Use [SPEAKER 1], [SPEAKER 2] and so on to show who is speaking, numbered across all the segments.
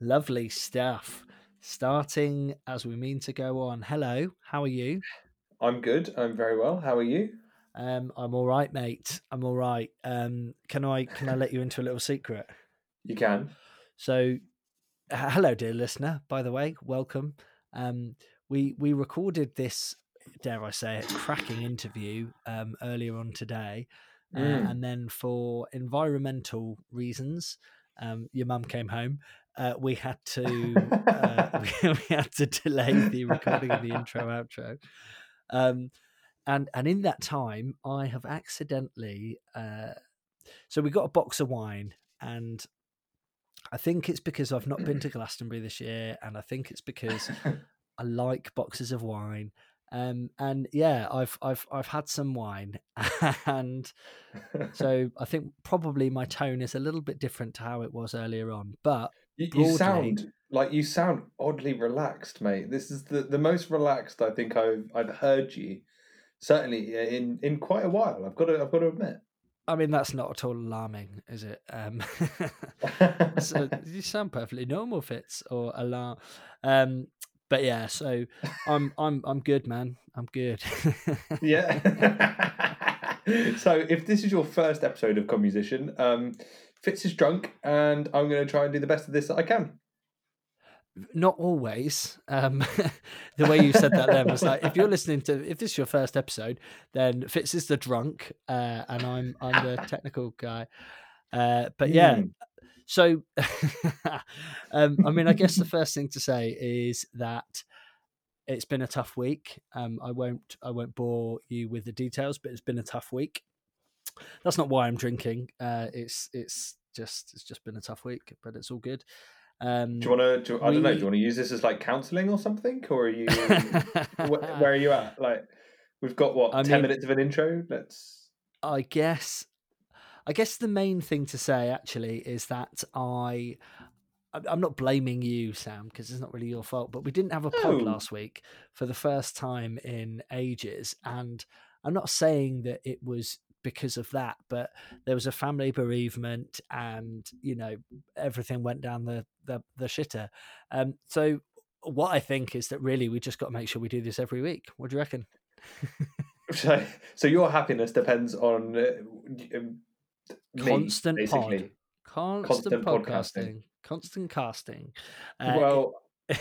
[SPEAKER 1] Lovely stuff. Starting as we mean to go on. Hello, how are you?
[SPEAKER 2] I'm good. I'm very well. How are you?
[SPEAKER 1] Um, I'm all right, mate. I'm all right. Um, can I can I let you into a little secret?
[SPEAKER 2] You can.
[SPEAKER 1] So, hello, dear listener. By the way, welcome. Um, we we recorded this, dare I say it, cracking interview um, earlier on today, uh,
[SPEAKER 2] Mm.
[SPEAKER 1] and then for environmental reasons, um, your mum came home. Uh, we had to uh, we, we had to delay the recording of the intro outro. Um, and and in that time, I have accidentally. Uh, so we got a box of wine, and I think it's because I've not been to Glastonbury this year, and I think it's because I like boxes of wine. Um, and yeah, I've I've I've had some wine, and so I think probably my tone is a little bit different to how it was earlier on. But
[SPEAKER 2] you, you sound like you sound oddly relaxed, mate. This is the, the most relaxed I think I've I've heard you. Certainly in, in quite a while. I've got to I've got to admit.
[SPEAKER 1] I mean, that's not at all alarming, is it? Um, so you sound perfectly normal, Fitz, or alarm. Um, but yeah, so I'm I'm I'm good, man. I'm good.
[SPEAKER 2] yeah. so if this is your first episode of Commusician, um, Fitz is drunk, and I'm going to try and do the best of this that I can.
[SPEAKER 1] not always. Um, the way you said that then was like, if you're listening to, if this is your first episode, then Fitz is the drunk, uh, and I'm I'm the technical guy. Uh, but yeah,
[SPEAKER 2] Mm.
[SPEAKER 1] so um, I mean, I guess the first thing to say is that it's been a tough week. Um, I won't I won't bore you with the details, but it's been a tough week. That's not why I'm drinking. Uh, it's it's just it's just been a tough week, but it's all good. Um,
[SPEAKER 2] Do you want to? I don't know. Do you want to use this as like counselling or something, or are you? wh- where are you at? Like, we've got what
[SPEAKER 1] I
[SPEAKER 2] ten
[SPEAKER 1] mean-
[SPEAKER 2] minutes of an intro. Let's.
[SPEAKER 1] I guess I guess the main thing to say actually is that I I'm- not blaming you, Sam, because it's not really your fault. But we didn't have a pod last week for the first time in ages, and I'm not saying that it was because of that, but there was a family bereavement, and you know everything went down the the, the shitter. Um, so what I think is that really we just got to make sure we do this every week. What do you reckon?
[SPEAKER 2] So, so your happiness depends on uh, um, me,
[SPEAKER 1] Constant pod. Constant,
[SPEAKER 2] Constant
[SPEAKER 1] podcasting,
[SPEAKER 2] podcasting.
[SPEAKER 1] constant casting. Uh,
[SPEAKER 2] well,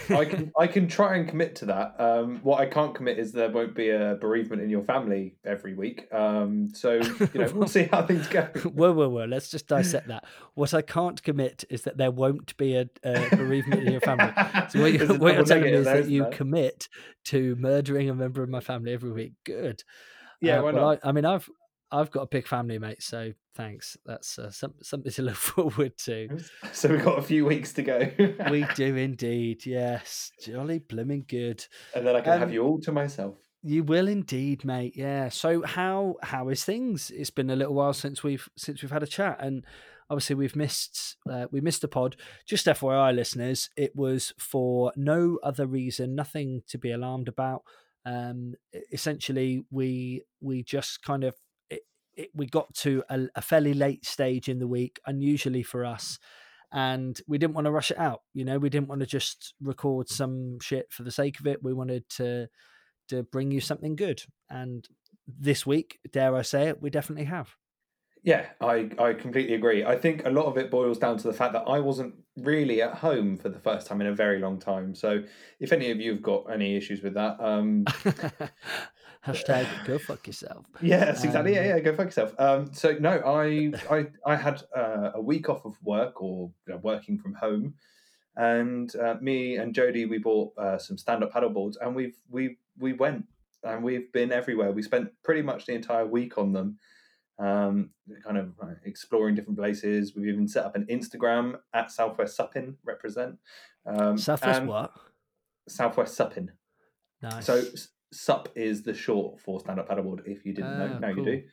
[SPEAKER 2] I can I can try and commit to that. Um, what I can't commit is there won't be a bereavement in your family every week. Um, so you know we'll see how things go.
[SPEAKER 1] whoa, whoa, whoa! Let's just dissect that. What I can't commit is that there won't be a, a bereavement in your family. So what, you, what you're telling me is that you commit to murdering a member of my family every week. Good.
[SPEAKER 2] Yeah,
[SPEAKER 1] Uh,
[SPEAKER 2] why
[SPEAKER 1] well,
[SPEAKER 2] not?
[SPEAKER 1] I, I mean, I've I've got a big family, mate. So thanks. That's uh, some, something to look forward to.
[SPEAKER 2] So we've got a few weeks to go.
[SPEAKER 1] we do indeed. Yes, jolly blooming good.
[SPEAKER 2] and then I can have
[SPEAKER 1] Um,
[SPEAKER 2] you all to myself.
[SPEAKER 1] You will indeed, mate. Yeah. So how how is things? It's been a little while since we've since we've had a chat, and obviously we've missed uh, we missed a pod. Just FYI, listeners, it was for no other reason, nothing to be alarmed about. Um, essentially, we we just kind of it, we got to a, a fairly late stage in the week, unusually for us. And we didn't want to rush it out, you know. We didn't want to just record some shit for the sake of it. We wanted to to bring you something good. And this week, dare I say it, we definitely have.
[SPEAKER 2] Yeah, I, I completely agree. I think a lot of it boils down to the fact that I wasn't really at home for the first time in a very long time. So if any of you have got any issues with that, um,
[SPEAKER 1] Hashtag go fuck yourself.
[SPEAKER 2] yes, exactly. yeah,
[SPEAKER 1] Um,
[SPEAKER 2] yeah, go fuck yourself. Um, so no, I I I had uh, a week off of work or you know, working from home, and uh, me and Jody we bought uh, some stand up paddle boards, and we've we we went and we've been everywhere. We spent pretty much the entire week on them. Um, kind of exploring different places. We've even set up an Instagram at Southwest Suppin represent. Um,
[SPEAKER 1] Southwest what?
[SPEAKER 2] Southwest Suppin.
[SPEAKER 1] Nice.
[SPEAKER 2] So SUP is the short for stand up paddleboard. If you didn't know,
[SPEAKER 1] Ah,
[SPEAKER 2] now
[SPEAKER 1] cool.
[SPEAKER 2] you do.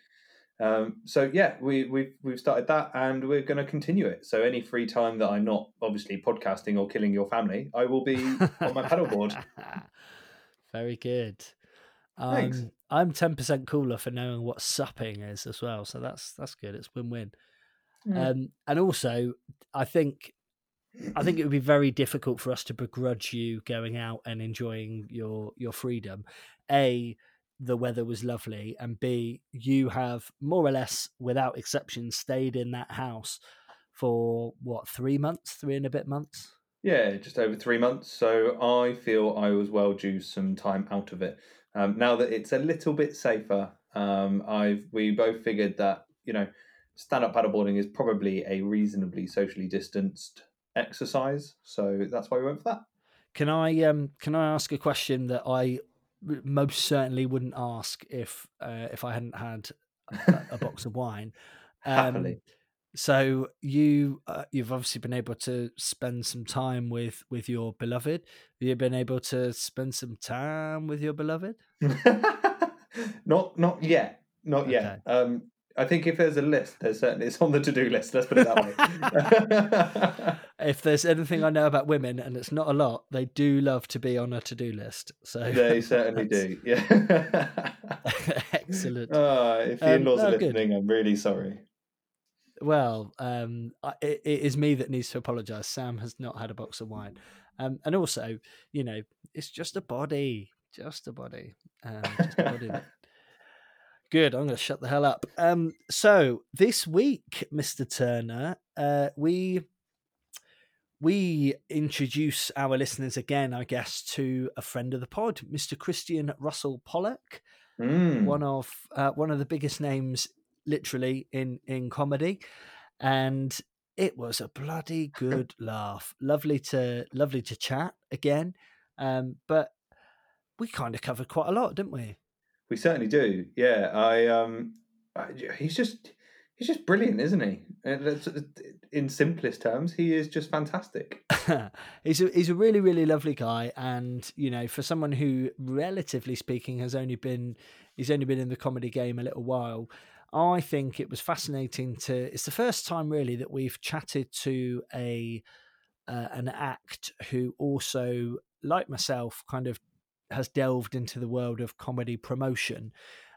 [SPEAKER 2] Um, so yeah, we we've we've started that, and we're going to continue it. So any free time that I'm not obviously podcasting or killing your family, I will be on my paddleboard.
[SPEAKER 1] Very good.
[SPEAKER 2] Thanks.
[SPEAKER 1] Um, I'm ten percent cooler for knowing what supping is as well, so that's that's good. It's win win.
[SPEAKER 2] Mm.
[SPEAKER 1] Um, and also, I think I think it would be very difficult for us to begrudge you going out and enjoying your your freedom. A, the weather was lovely, and B, you have more or less, without exception, stayed in that house for what three months, three and a bit months.
[SPEAKER 2] Yeah, just over three months. So I feel I was well due some time out of it. Um, now that it's a little bit safer, um, I've we both figured that you know stand up paddleboarding is probably a reasonably socially distanced exercise. So that's why we went for that.
[SPEAKER 1] Can I um can I ask a question that I most certainly wouldn't ask if uh, if I hadn't had a, a box of wine.
[SPEAKER 2] Um, Happily.
[SPEAKER 1] So you uh, you've obviously been able to spend some time with with your beloved. Have you been able to spend some time with your beloved?
[SPEAKER 2] not not yet, not okay. yet. Um, I think if there's a list, there's certainly it's on the to do list. Let's put it that
[SPEAKER 1] way. if there's anything I know about women, and it's not a lot, they do love to be on a to do list. So
[SPEAKER 2] they certainly do. Yeah.
[SPEAKER 1] Excellent.
[SPEAKER 2] Uh, if the um, in-laws no, are listening, good. I'm really sorry.
[SPEAKER 1] Well, um, it, it is me that needs to apologise. Sam has not had a box of wine, um, and also, you know, it's just a body, just a body, um, just a body that Good. I'm going to shut the hell up. Um, so this week, Mr. Turner, uh, we we introduce our listeners again, I guess, to a friend of the pod, Mr. Christian Russell Pollock,
[SPEAKER 2] mm.
[SPEAKER 1] one of uh, one of the biggest names, literally in in comedy, and it was a bloody good laugh. Lovely to lovely to chat again, um, but we kind of covered quite a lot, didn't we?
[SPEAKER 2] We certainly do. Yeah, I um, I, he's just he's just brilliant, isn't he? In simplest terms, he is just fantastic.
[SPEAKER 1] he's a, he's a really really lovely guy, and you know, for someone who, relatively speaking, has only been he's only been in the comedy game a little while. I think it was fascinating to. It's the first time really that we've chatted to a uh, an act who also, like myself, kind of has delved into the world of comedy promotion.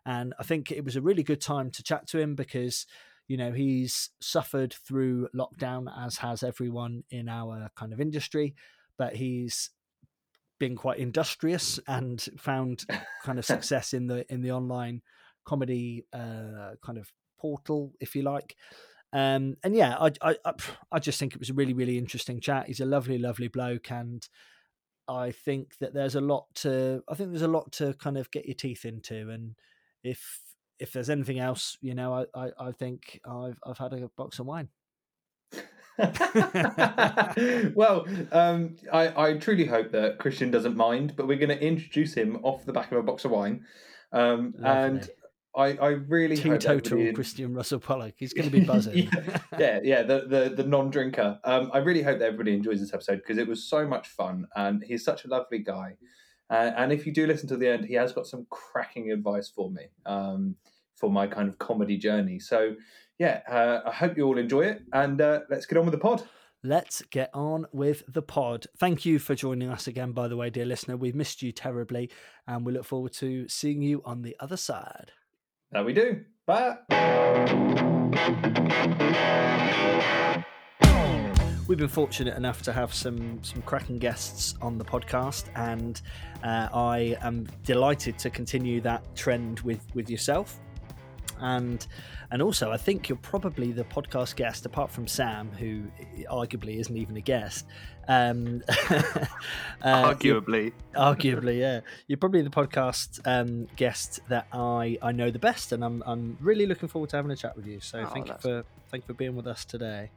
[SPEAKER 1] And I think it was a really good time to chat to him because, you know, he's suffered through lockdown, as has everyone in our kind of industry, but he's been quite industrious and found kind of success in the in the online comedy uh, kind of portal, if you like. Um, and yeah, I, I I just think it was a really really interesting chat. He's a lovely lovely bloke, and I think that there's a lot to I think there's a lot to kind of get your teeth into and if if there's anything else, you know, I, I, I think I've I've had a box of wine.
[SPEAKER 2] well, um, I, I truly hope that Christian doesn't mind, but we're going to introduce him off the back of a box of wine. Um, and I, I really
[SPEAKER 1] teetotal Christian Russell Pollock. He's going to be buzzing.
[SPEAKER 2] yeah, yeah, yeah, the the, the non drinker. Um, I really hope that everybody enjoys this episode because it was so much fun, and he's such a lovely guy. Uh, and if you do listen to the end, he has got some cracking advice for me um, for my kind of comedy journey. So, yeah, uh, I hope you all enjoy it, and uh, let's get on with the pod.
[SPEAKER 1] Let's get on with the pod. Thank you for joining us again, by the way, dear listener. We've missed you terribly, and we look forward to seeing you on the other side.
[SPEAKER 2] That we do. Bye.
[SPEAKER 1] We've been fortunate enough to have some some cracking guests on the podcast, and uh, I am delighted to continue that trend with with yourself and and also I think you're probably the podcast guest, apart from Sam, who arguably isn't even a guest. Um,
[SPEAKER 2] uh, arguably,
[SPEAKER 1] arguably, yeah, you're probably the podcast um, guest that I I know the best, and I'm I'm really looking forward to having a chat with you. So oh, thank you for thank you for being with us today.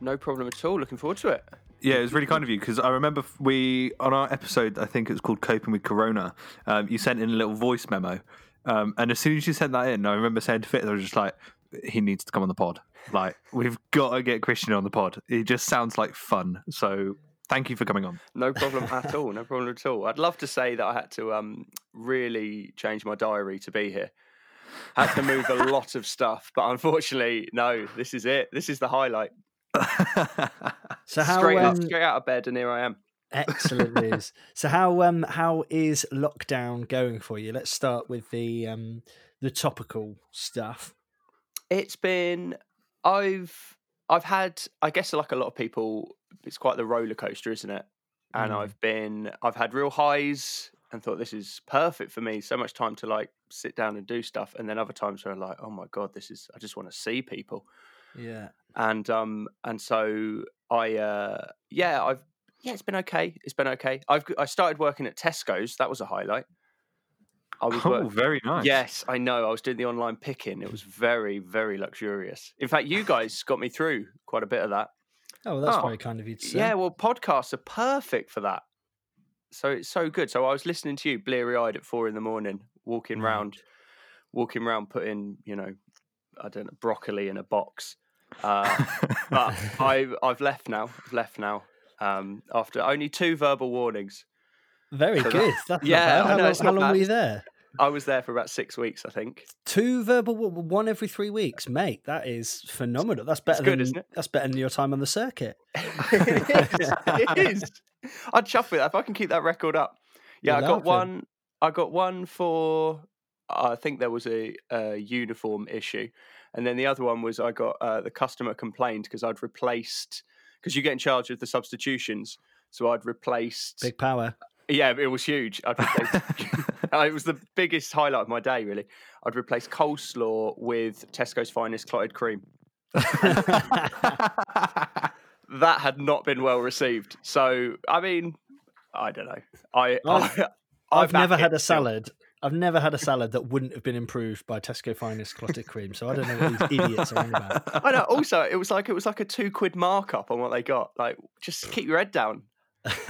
[SPEAKER 3] No problem at all. Looking forward to it.
[SPEAKER 4] Yeah, it was really kind of you because I remember we on our episode, I think it was called "Coping with Corona." Um, you sent in a little voice memo um, and as soon as you sent that in, I remember saying to Fit, I was just like, he needs to come on the pod. Like, we've got to get Christian on the pod. It just sounds like fun. So thank you for coming on.
[SPEAKER 3] No problem at all. No problem at all. I'd love to say that I had to um, really change my diary to be here. Had to move a lot of stuff, but unfortunately, no. This is it. This is the highlight. so how straight, um, straight out of bed, and here I am.
[SPEAKER 1] Excellent news. so how um how is lockdown going for you? Let's start with the um the topical stuff.
[SPEAKER 3] It's been I've I've had, I guess, like a lot of people, it's quite the roller coaster, isn't it? And
[SPEAKER 1] Mm.
[SPEAKER 3] I've been, I've had real highs and thought this is perfect for me. So much time to like sit down and do stuff, and then other times where I'm like, oh my god, this is, I just want to see people.
[SPEAKER 1] Yeah.
[SPEAKER 3] And um, and so I, uh, yeah, I've, yeah, it's been okay. It's been okay. I've, I started working at Tesco's. That was a highlight. I was
[SPEAKER 2] Oh, very nice.
[SPEAKER 3] Yes, I know. I was doing the online picking. It was very, very luxurious. In fact, you guys got me through quite a bit of that.
[SPEAKER 1] Oh, well, that's
[SPEAKER 2] Oh.
[SPEAKER 1] very kind of you to say.
[SPEAKER 3] Yeah, well, podcasts are perfect for that. So it's so good. So I was listening to you bleary eyed at four in the morning, walking
[SPEAKER 1] Right.
[SPEAKER 3] round, walking round, putting, you know, I don't know, broccoli in a box. Uh, but I've, I've left now. I've left now um, after only two verbal warnings.
[SPEAKER 1] Very
[SPEAKER 3] So
[SPEAKER 1] good. That's
[SPEAKER 3] Yeah,
[SPEAKER 1] How,
[SPEAKER 3] know,
[SPEAKER 1] long,
[SPEAKER 3] it's
[SPEAKER 1] how
[SPEAKER 3] not
[SPEAKER 1] long were you there?
[SPEAKER 3] I was there for about six weeks, I think.
[SPEAKER 1] Two verbal, one every three weeks, mate. That is phenomenal. That's better
[SPEAKER 3] good,
[SPEAKER 1] than
[SPEAKER 3] isn't it?
[SPEAKER 1] that's better than your time on the circuit.
[SPEAKER 3] it is. It is. I'd chuff with that if I can keep that record up. Yeah,
[SPEAKER 1] You're
[SPEAKER 3] I got
[SPEAKER 1] laughing.
[SPEAKER 3] one. I got one for. I think there was a, a uniform issue, and then the other one was I got uh, the customer complained because I'd replaced because you get in charge of the substitutions. So I'd replaced.
[SPEAKER 1] Big power.
[SPEAKER 3] Yeah, it was huge. I'd replaced, uh, it was the biggest highlight of my day. Really, I'd replaced coleslaw with Tesco's finest clotted cream. that had not been well received. So, I mean, I don't know. I,
[SPEAKER 1] I've-
[SPEAKER 3] I I
[SPEAKER 1] I've never had a salad. I've never had a salad that wouldn't have been improved by Tesco Finest clotted cream. So I don't know what these idiots are on about.
[SPEAKER 3] I know. Also, it was like it was like a two quid markup on what they got. Like, just keep your head down.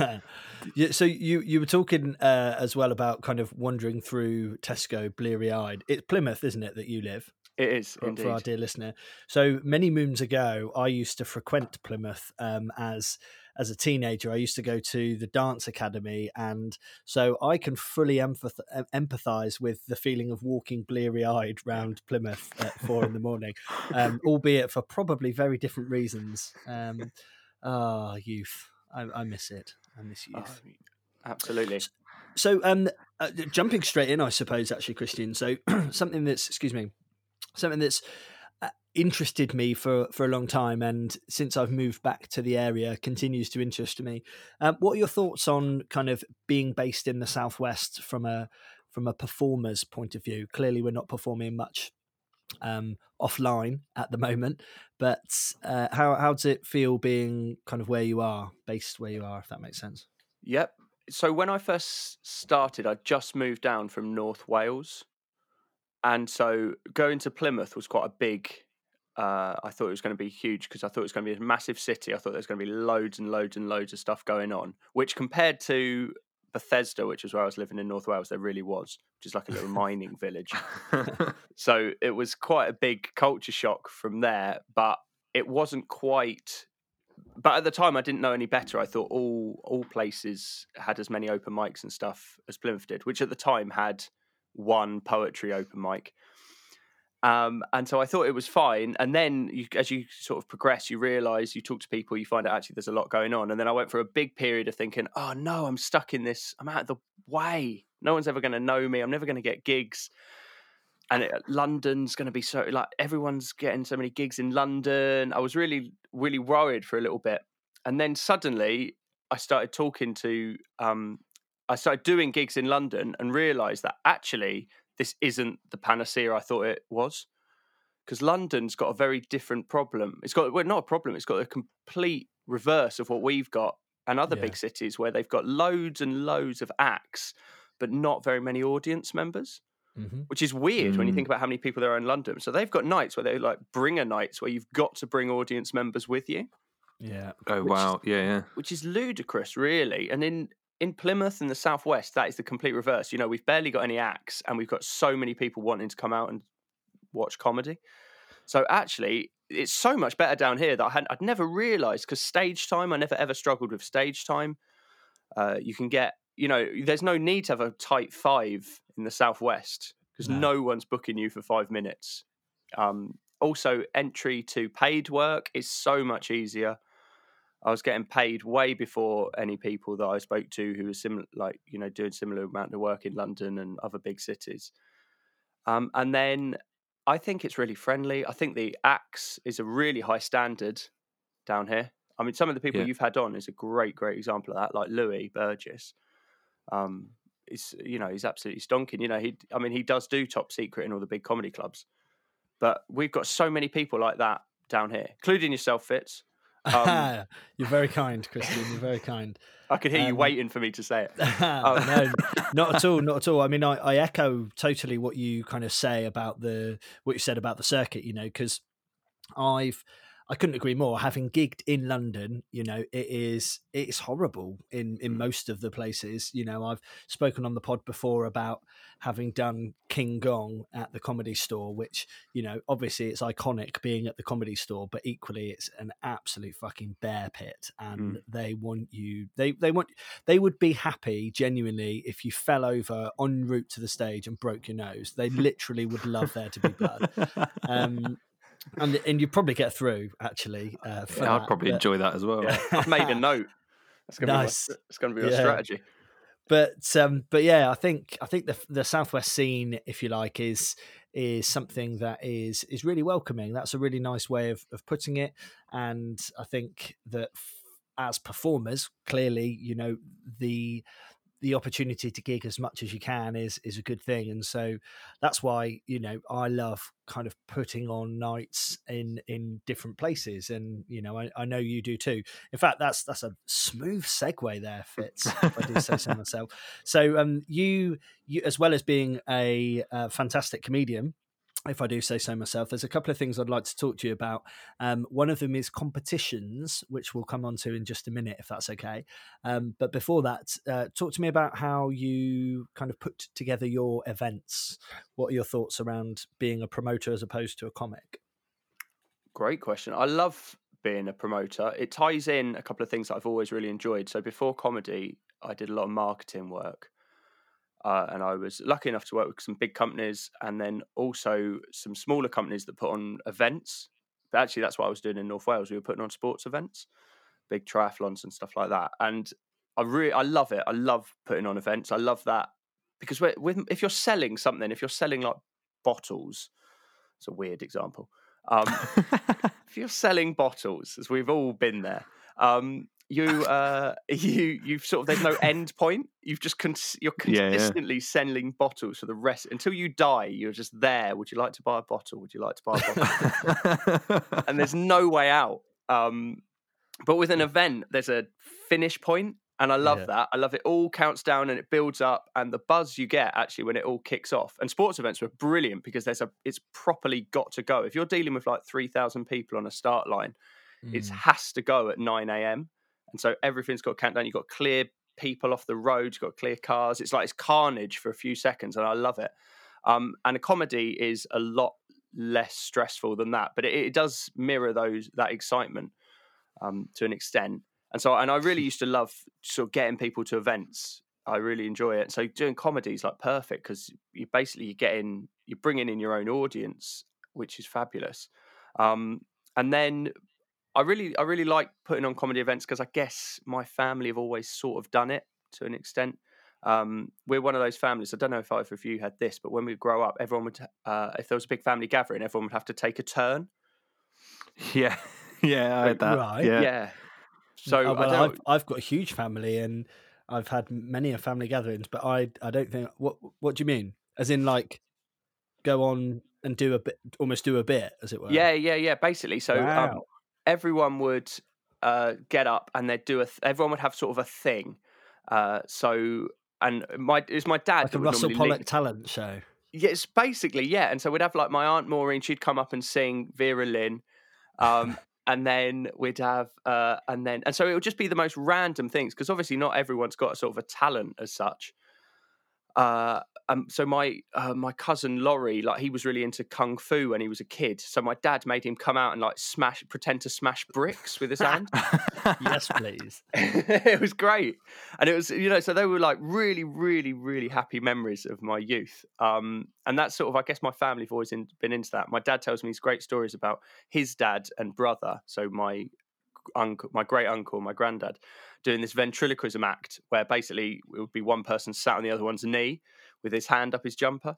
[SPEAKER 1] yeah, so you you were talking uh, as well about kind of wandering through Tesco bleary eyed. It's Plymouth, isn't it, that you live?
[SPEAKER 3] It is
[SPEAKER 1] for,
[SPEAKER 3] indeed.
[SPEAKER 1] for our dear listener. So many moons ago, I used to frequent Plymouth um, as as a teenager. I used to go to the dance academy, and so I can fully empath- empathize with the feeling of walking bleary eyed round Plymouth at four in the morning, um, albeit for probably very different reasons. Um, ah, youth. I, I miss it. I miss
[SPEAKER 3] Oh,
[SPEAKER 1] youth.
[SPEAKER 3] absolutely.
[SPEAKER 1] So, um, uh, jumping straight in, I suppose, actually, Christian. So, something that's, excuse me, something that's interested me for for a long time, and since I've moved back to the area, continues to interest me. Um, what are your thoughts on kind of being based in the southwest from a from a performer's point of view? Clearly, we're not performing much um, offline at the moment, but uh, how how does it feel being kind of where you are, based where you are, if that makes sense?
[SPEAKER 3] Yep. So when I first started, I just moved down from North Wales, and so going to Plymouth was quite a big. Uh, I thought it was going to be huge because I thought it was going to be a massive city. I thought there was going to be loads and loads and loads of stuff going on. Which compared to Bethesda, which was where I was living in North Wales, there really was, which is like a little mining village. So it was quite a big culture shock from there, but it wasn't quite. But at the time, I didn't know any better. I thought all all places had as many open mics and stuff as Plymouth did, which at the time had one poetry open mic. Um, and so I thought it was fine. And then, you, as you sort of progress, you realise you talk to people, you find out actually there's a lot going on. And then I went for a big period of thinking, oh no, I'm stuck in this. I'm out of the way. No one's ever going to know me. I'm never going to get gigs and it, London's going to be so like everyone's getting so many gigs in London. I was really really worried for a little bit, and then suddenly I started talking to um, I started doing gigs in London and realised that actually this isn't the panacea I thought it was. Because London's got a very different problem. It's got well, not a problem. It's got a complete reverse of what we've got and other
[SPEAKER 1] Yeah.
[SPEAKER 3] big cities where they've got loads and loads of acts, but not very many audience members
[SPEAKER 1] Mm-hmm.
[SPEAKER 3] which is weird when you
[SPEAKER 2] Mm.
[SPEAKER 3] think about how many people there are in London. So they've got nights where they like bringer nights where you've got to bring audience members with you,
[SPEAKER 1] Yeah.
[SPEAKER 2] oh
[SPEAKER 3] Which is-
[SPEAKER 2] wow, yeah, yeah.
[SPEAKER 3] which is ludicrous, really. And in in Plymouth in the southwest, that is the complete reverse. You know, we've barely got any acts, and we've got so many people wanting to come out and watch comedy. So actually, it's so much better down here that I had I'd never realised because stage time. I never ever struggled with stage time. Uh, you can get, you know, there's no need to have a tight five in the southwest because
[SPEAKER 1] No.
[SPEAKER 3] no. one's booking you for five minutes. Um, also, entry to paid work is so much easier. I was getting paid way before any people that I spoke to who were similar, like you know, doing similar amount of work in London and other big cities. Um, and then I think it's really friendly. I think the axe is a really high standard down here. I mean, some of the people
[SPEAKER 2] Yeah.
[SPEAKER 3] you've had on is a great, great example of that, like Louis Burgess. Um, is you know he's absolutely stonking. You know he, I mean, he does do top secret in all the big comedy clubs, but we've got so many people like that down here, including yourself, Fitz. Um,
[SPEAKER 1] You're very kind, Christian. You're very kind.
[SPEAKER 3] I could hear you
[SPEAKER 1] Um,
[SPEAKER 3] waiting for me to say it.
[SPEAKER 1] Oh, no, not at all, not at all. I mean, I, I echo totally what you kind of say about the what you said about the circuit. You know, because I've I couldn't agree more. Having gigged in London, you know, it is it's horrible in in most of the places. You know, I've spoken on the pod before about having done King Gong at the Comedy Store, which you know, obviously it's iconic being at the Comedy Store, but equally it's an absolute fucking bear pit, and they want you. They they want they would be happy genuinely if you fell over en route to the stage and broke your nose. They literally would love there to be blood. Um, and and you probably get through actually. Uh,
[SPEAKER 2] Yeah, I'd
[SPEAKER 1] that,
[SPEAKER 2] probably
[SPEAKER 1] but-
[SPEAKER 2] enjoy that as well.
[SPEAKER 3] Yeah, I've made a note. That's gonna
[SPEAKER 1] Nice.
[SPEAKER 3] be my, it's going to be your
[SPEAKER 1] Yeah.
[SPEAKER 3] strategy.
[SPEAKER 1] but um, but yeah, I think I think the the southwest scene, if you like, is is something that is is really welcoming. That's a really nice way of of putting it, and I think that as performers, clearly, you know the the opportunity to gig as much as you can is is a good thing. And so that's why you know i love kind of putting on nights in in different places. And you know i, I know you do too. In fact that's that's a smooth segue there fitz if i do say so myself. So um you you as well as being a, uh fantastic comedian if I do say so myself, there's a couple of things I'd like to talk to you about. Um, one of them is competitions, which we'll come on to in just a minute, if that's okay. Um, but before that, uh, talk to me about how you kind of put together your events. What are your thoughts around being a promoter as opposed to a comic?
[SPEAKER 3] Great question. I love being a promoter. It ties in a couple of things that I've always really enjoyed. So before comedy, I did a lot of marketing work. Uh, and I was lucky enough to work with some big companies and then also some smaller companies that put on events. But actually, that's what I was doing in North Wales. We were putting on sports events, big triathlons and stuff like that. And I really, I love it. I love putting on events. I love that because with, with if you're selling something, if you're selling like bottles, it's a weird example. Um, if you're selling bottles, as we've all been there, um, you uh, you you've sort of there's no end point. You've just cons- you're
[SPEAKER 2] Yeah, yeah.
[SPEAKER 3] consistently selling bottles for the rest until you die. You're just there. Would you like to buy a bottle? Would you like to buy a bottle? and there's no way out. Um, but with an event, there's a finish point, and I love
[SPEAKER 1] Yeah.
[SPEAKER 3] that. I love it. All counts down and it builds up, and the buzz you get actually when it all kicks off. And sports events were brilliant because there's a it's properly got to go. If you're dealing with like three thousand people on a start line, it
[SPEAKER 1] Mm.
[SPEAKER 3] has to go at nine a.m. And so everything's got to count. You've got clear people off the road. You've got clear cars. It's like it's carnage for a few seconds, and I love it. Um, and a comedy is a lot less stressful than that, but it, it does mirror those that excitement um, to an extent. And so, and I really used to love sort of getting people to events. I really enjoy it. So doing comedy is like perfect because you basically you're getting you're bringing in your own audience, which is fabulous. Um, and then I really, I really like putting on comedy events because I guess my family have always sort of done it to an extent. Um, we're one of those families. I don't know if either of you had this, but when we grow up, everyone would, uh, if there was a big family gathering, everyone would have to take a turn.
[SPEAKER 2] yeah, yeah, I had that.
[SPEAKER 1] right.
[SPEAKER 2] Yeah.
[SPEAKER 3] Yeah. So
[SPEAKER 1] Oh,
[SPEAKER 3] I
[SPEAKER 1] well,
[SPEAKER 3] don't,
[SPEAKER 1] I've I've got a huge family and I've had many a family gatherings, but I I don't think what what do you mean? As in like go on and do a bit, almost do a bit, as it were.
[SPEAKER 3] Yeah, yeah, yeah. Basically, so um,
[SPEAKER 1] Wow.
[SPEAKER 3] Everyone would uh, get up and they'd do a. Th- everyone would have sort of a thing. Uh, so and my it was my dad
[SPEAKER 1] like a Russell Pollock
[SPEAKER 3] lead-
[SPEAKER 1] talent show.
[SPEAKER 3] Yes, basically, yeah. And so we'd have like my aunt Maureen. She'd come up and sing Vera Lynn. Um, and then we'd have, uh, and then, and so it would just be the most random things because obviously not everyone's got a sort of a talent as such. Uh, um, so my uh, my cousin Laurie, like he was really into kung fu when he was a kid. So my dad made him come out and like smash, pretend to smash bricks with his hand.
[SPEAKER 1] Yes, please.
[SPEAKER 3] it was great and it was you know so they were like really really really happy memories of my youth um and that's sort of i guess my family have always in, been into that my dad tells me these great stories about his dad and brother so my uncle my great uncle my granddad doing this ventriloquism act where basically it would be one person sat on the other one's knee with his hand up his jumper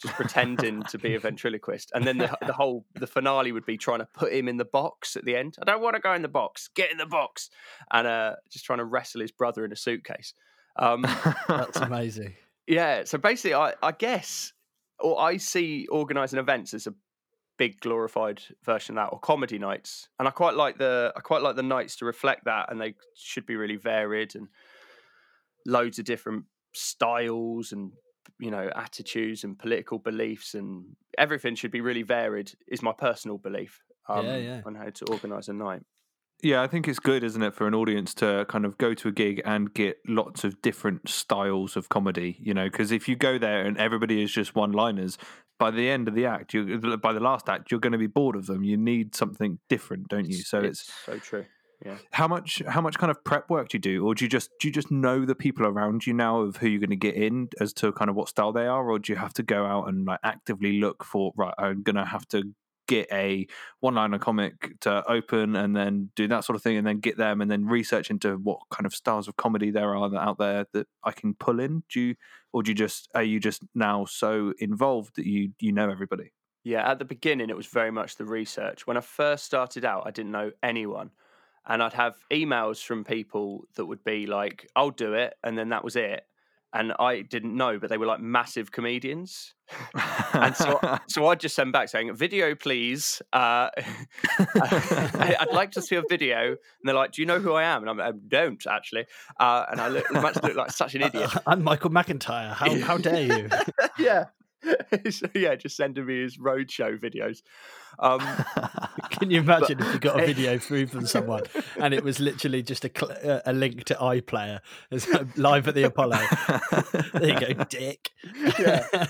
[SPEAKER 3] just pretending to be a ventriloquist, and then the, the whole the finale would be trying to put him in the box at the end. I don't want to go in the box. Get in the box, and uh, just trying to wrestle his brother in a suitcase. Um,
[SPEAKER 1] That's amazing.
[SPEAKER 3] yeah. So basically, I, I guess, or I see organising events as a big glorified version of that, or comedy nights, and I quite like the I quite like the nights to reflect that, and they should be really varied and loads of different styles and you know attitudes and political beliefs and everything should be really varied is my personal belief um,
[SPEAKER 1] Yeah, yeah.
[SPEAKER 3] on how to organize a night
[SPEAKER 2] Yeah, I think it's good, isn't it, for an audience to kind of go to a gig and get lots of different styles of comedy, you know, because if you go there and everybody is just one liners, by the end of the act, you by the last act, you're going to be bored of them. You need something different, don't you? So it's,
[SPEAKER 3] so true
[SPEAKER 2] how much how much kind of prep work do you do, or do you just do you just know the people around you now of who you're going to get in as to kind of what style they are, or do you have to go out and like actively look for right? I'm going to have to get a one liner comic to open and then do that sort of thing and then get them and then research into what kind of styles of comedy there are out there that I can pull in? Do you or do you just are you just now so involved that you you know everybody?
[SPEAKER 3] Yeah at the beginning it was very much the research. When I first started out I didn't know anyone and I'd have emails from people that would be like I'll do it and then that was it and I didn't know, but they were like massive comedians. and so, so I'd just send back saying, "Video, please. Uh, I'd like to see a video." And they're like, "Do you know who I am?" And I'm like, "I don't actually." Uh, and I look, much look like such an idiot.
[SPEAKER 1] I'm Michael McIntyre. How how dare you?
[SPEAKER 3] yeah. so, yeah, just sending me his roadshow videos. Um,
[SPEAKER 1] Can you imagine but, if you got a video through from someone and it was literally just a, cl- a link to iPlayer it's live at the Apollo? there you go, dick.
[SPEAKER 3] Yeah.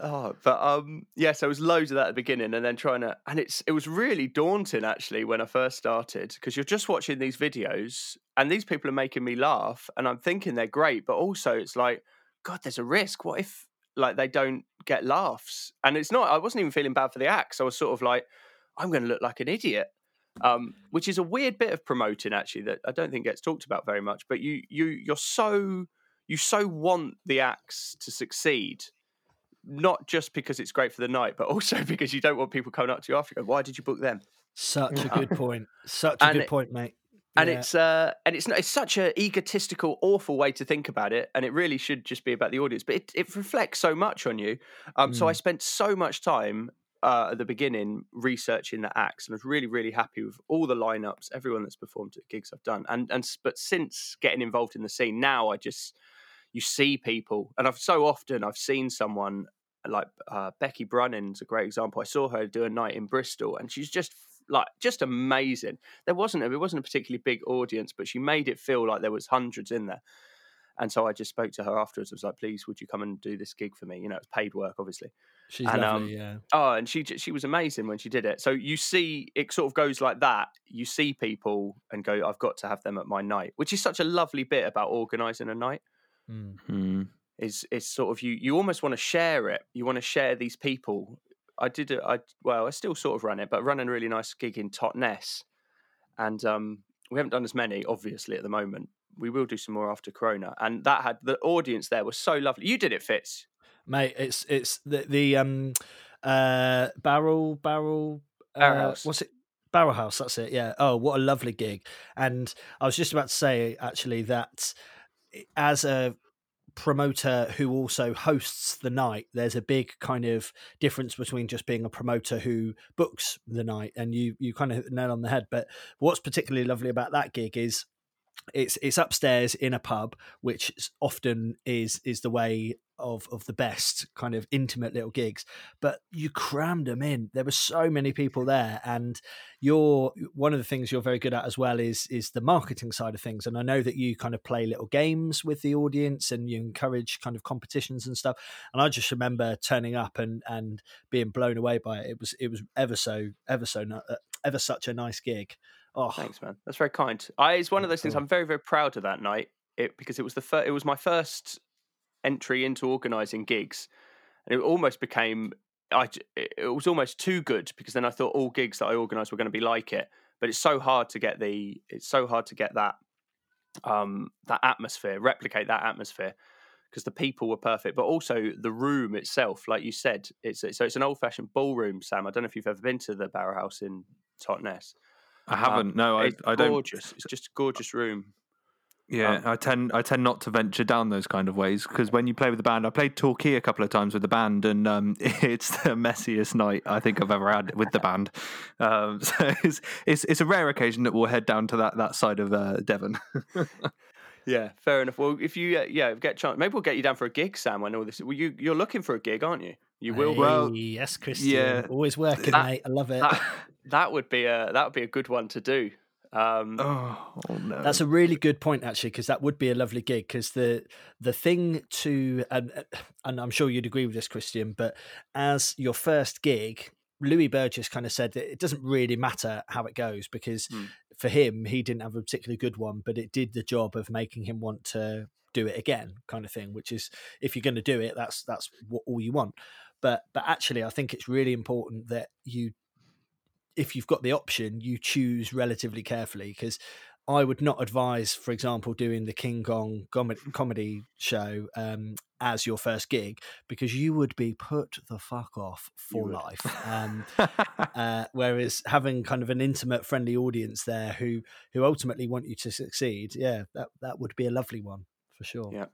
[SPEAKER 3] Oh, but um, yeah, so it was loads of that at the beginning, and then trying to, and it's it was really daunting actually when I first started because you're just watching these videos, and these people are making me laugh, and I'm thinking they're great, but also it's like, God, there's a risk. What if like they don't get laughs? And it's not. I wasn't even feeling bad for the acts. I was sort of like, I'm going to look like an idiot, um, which is a weird bit of promoting actually that I don't think gets talked about very much. But you you you're so you so want the acts to succeed not just because it's great for the night, but also because you don't want people coming up to you after. You go, Why did you book them?
[SPEAKER 1] Such a good point. Such a good point, mate.
[SPEAKER 3] And yeah. it's uh, and it's it's such an egotistical, awful way to think about it, and it really should just be about the audience. But it, it reflects so much on you. Um, mm. So I spent so much time uh, at the beginning researching the acts, and I was really, really happy with all the lineups, everyone that's performed at gigs I've done. And and but since getting involved in the scene, now I just you see people, and I've so often I've seen someone like uh, Becky Brunning's a great example. I saw her do a night in Bristol, and she's just like just amazing. There wasn't a, it wasn't a particularly big audience, but she made it feel like there was hundreds in there. And so I just spoke to her afterwards. I was like, "Please, would you come and do this gig for me?" You know, it's paid work, obviously.
[SPEAKER 1] She's
[SPEAKER 3] and,
[SPEAKER 1] lovely, um, yeah.
[SPEAKER 3] Oh, and she she was amazing when she did it. So you see, it sort of goes like that. You see people and go, "I've got to have them at my night," which is such a lovely bit about organising a night.
[SPEAKER 2] Mm-hmm
[SPEAKER 3] is is sort of you you almost want to share it. You want to share these people. I did it. I well, I still sort of run it, but running a really nice gig in Totnes, and um, we haven't done as many, obviously, at the moment. We will do some more after Corona, and that had the audience there was so lovely. You did it, Fitz,
[SPEAKER 1] mate. It's it's the the um uh barrel barrel uh,
[SPEAKER 3] barrel house.
[SPEAKER 1] What's it? Barrel House, that's it. Yeah. Oh, what a lovely gig! And I was just about to say actually that as a promoter who also hosts the night there's a big kind of difference between just being a promoter who books the night and you you kind of hit the nail on the head. But what's particularly lovely about that gig is it's it's upstairs in a pub which often is is the way of of the best kind of intimate little gigs but you crammed them in. There were so many people there and you're one of the things you're very good at as well is is the marketing side of things and i know that you kind of play little games with the audience and you encourage kind of competitions and stuff and i just remember turning up and and being blown away by it. It was it was ever so ever so uh, ever such a nice gig.
[SPEAKER 3] Oh. Thanks man. That's very kind. I it's one of those things i'm very very proud of that night it because it was the first it was my first entry into organising gigs, and it almost became I it was almost too good because then I thought all gigs that I organised were going to be like it. But it's so hard to get the it's so hard to get that um that atmosphere, replicate that atmosphere because the people were perfect, but also the room itself, like you said, it's so it's an old fashioned ballroom. Sam, I don't know if you've ever been to the Barrel House in Totnes.
[SPEAKER 2] I haven't. Um, no, I,
[SPEAKER 3] it's
[SPEAKER 2] I don't.
[SPEAKER 3] Gorgeous. It's just a gorgeous room.
[SPEAKER 2] Yeah, um, I tend I tend not to venture down those kind of ways because when you play with the band, I played Torquay a couple of times with the band, and um, it's the messiest night I think I've ever had with the band. Um, so it's, it's, it's a rare occasion that we'll head down to that that side of uh, Devon.
[SPEAKER 3] yeah, fair enough. Well, if you uh, yeah get chance, maybe we'll get you down for a gig, Sam. I know this. Well, you you're looking for a gig, aren't you? You will.
[SPEAKER 1] Hey, well, yes, Christian. Yeah, always working, that, mate. I love it.
[SPEAKER 3] That, that would be a that would be a good one to do. Um,
[SPEAKER 2] oh, oh, no.
[SPEAKER 1] That's a really good point, actually, because that would be a lovely gig. Because the the thing to and and I'm sure you'd agree with this, Christian, but as your first gig, Louis Burgess kind of said that it doesn't really matter how it goes because hmm. for him, he didn't have a particularly good one, but it did the job of making him want to do it again, kind of thing. Which is, if you're going to do it, that's that's what all you want. But but actually, I think it's really important that you if you've got the option, you choose relatively carefully because I would not advise, for example, doing the King Gong comedy show um, as your first gig because you would be put the fuck off for life. Um, uh, whereas having kind of an intimate, friendly audience there who who ultimately want you to succeed, yeah, that that would be a lovely one for sure.
[SPEAKER 3] Yeah,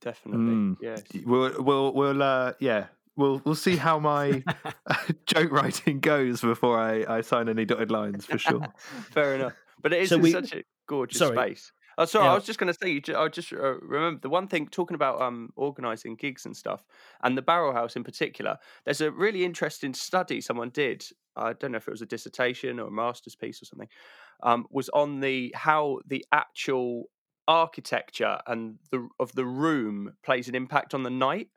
[SPEAKER 3] definitely. Mm. Yes,
[SPEAKER 2] we'll we'll we'll uh, yeah we'll we'll see how my joke writing goes before I, I sign any dotted lines for sure.
[SPEAKER 3] Fair enough, but it is so we, such a gorgeous sorry. space. Oh, sorry, yeah. I was just going to say. I just uh, remember the one thing talking about um, organising gigs and stuff, and the Barrel House in particular. There's a really interesting study someone did. I don't know if it was a dissertation or a master's piece or something. Um, was on the how the actual architecture and the of the room plays an impact on the night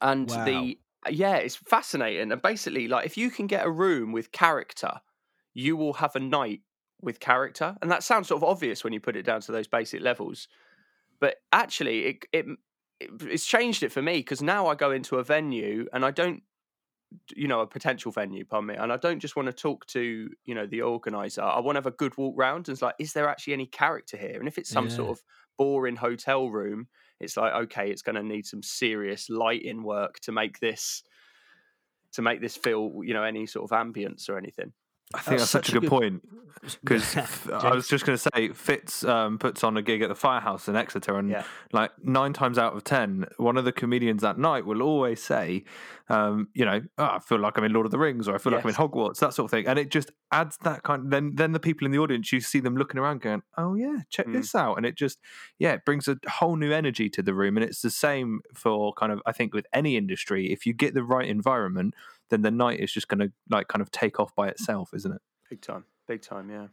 [SPEAKER 3] and wow. the uh, yeah it's fascinating. And basically like if you can get a room with character you will have a night with character. And that sounds sort of obvious when you put it down to those basic levels. But actually it, it it's changed it for me because now I go into a venue and I don't you know a potential venue pardon me and i don't just want to talk to you know the organizer. I want to have a good walk round and it's like is there actually any character here? And if it's some yeah. sort of boring hotel room it's like okay it's going to need some serious lighting work to make this to make this feel you know any sort of ambience or anything
[SPEAKER 2] I think that's, that's such, a good, good point because I was just going to say Fitz um, puts on a gig at the Firehouse in Exeter, and yeah. like nine times out of ten, one of the comedians that night will always say, um, "You know, oh, I feel like I'm in Lord of the Rings, or I feel yes. like I'm in Hogwarts," that sort of thing, and it just adds that kind. Of, then, then the people in the audience, you see them looking around, going, "Oh yeah, check mm. this out," and it just, yeah, it brings a whole new energy to the room, and it's the same for kind of I think with any industry. If you get the right environment then the night is just going to like kind of take off by itself, isn't it?
[SPEAKER 3] Big time, big time, yeah.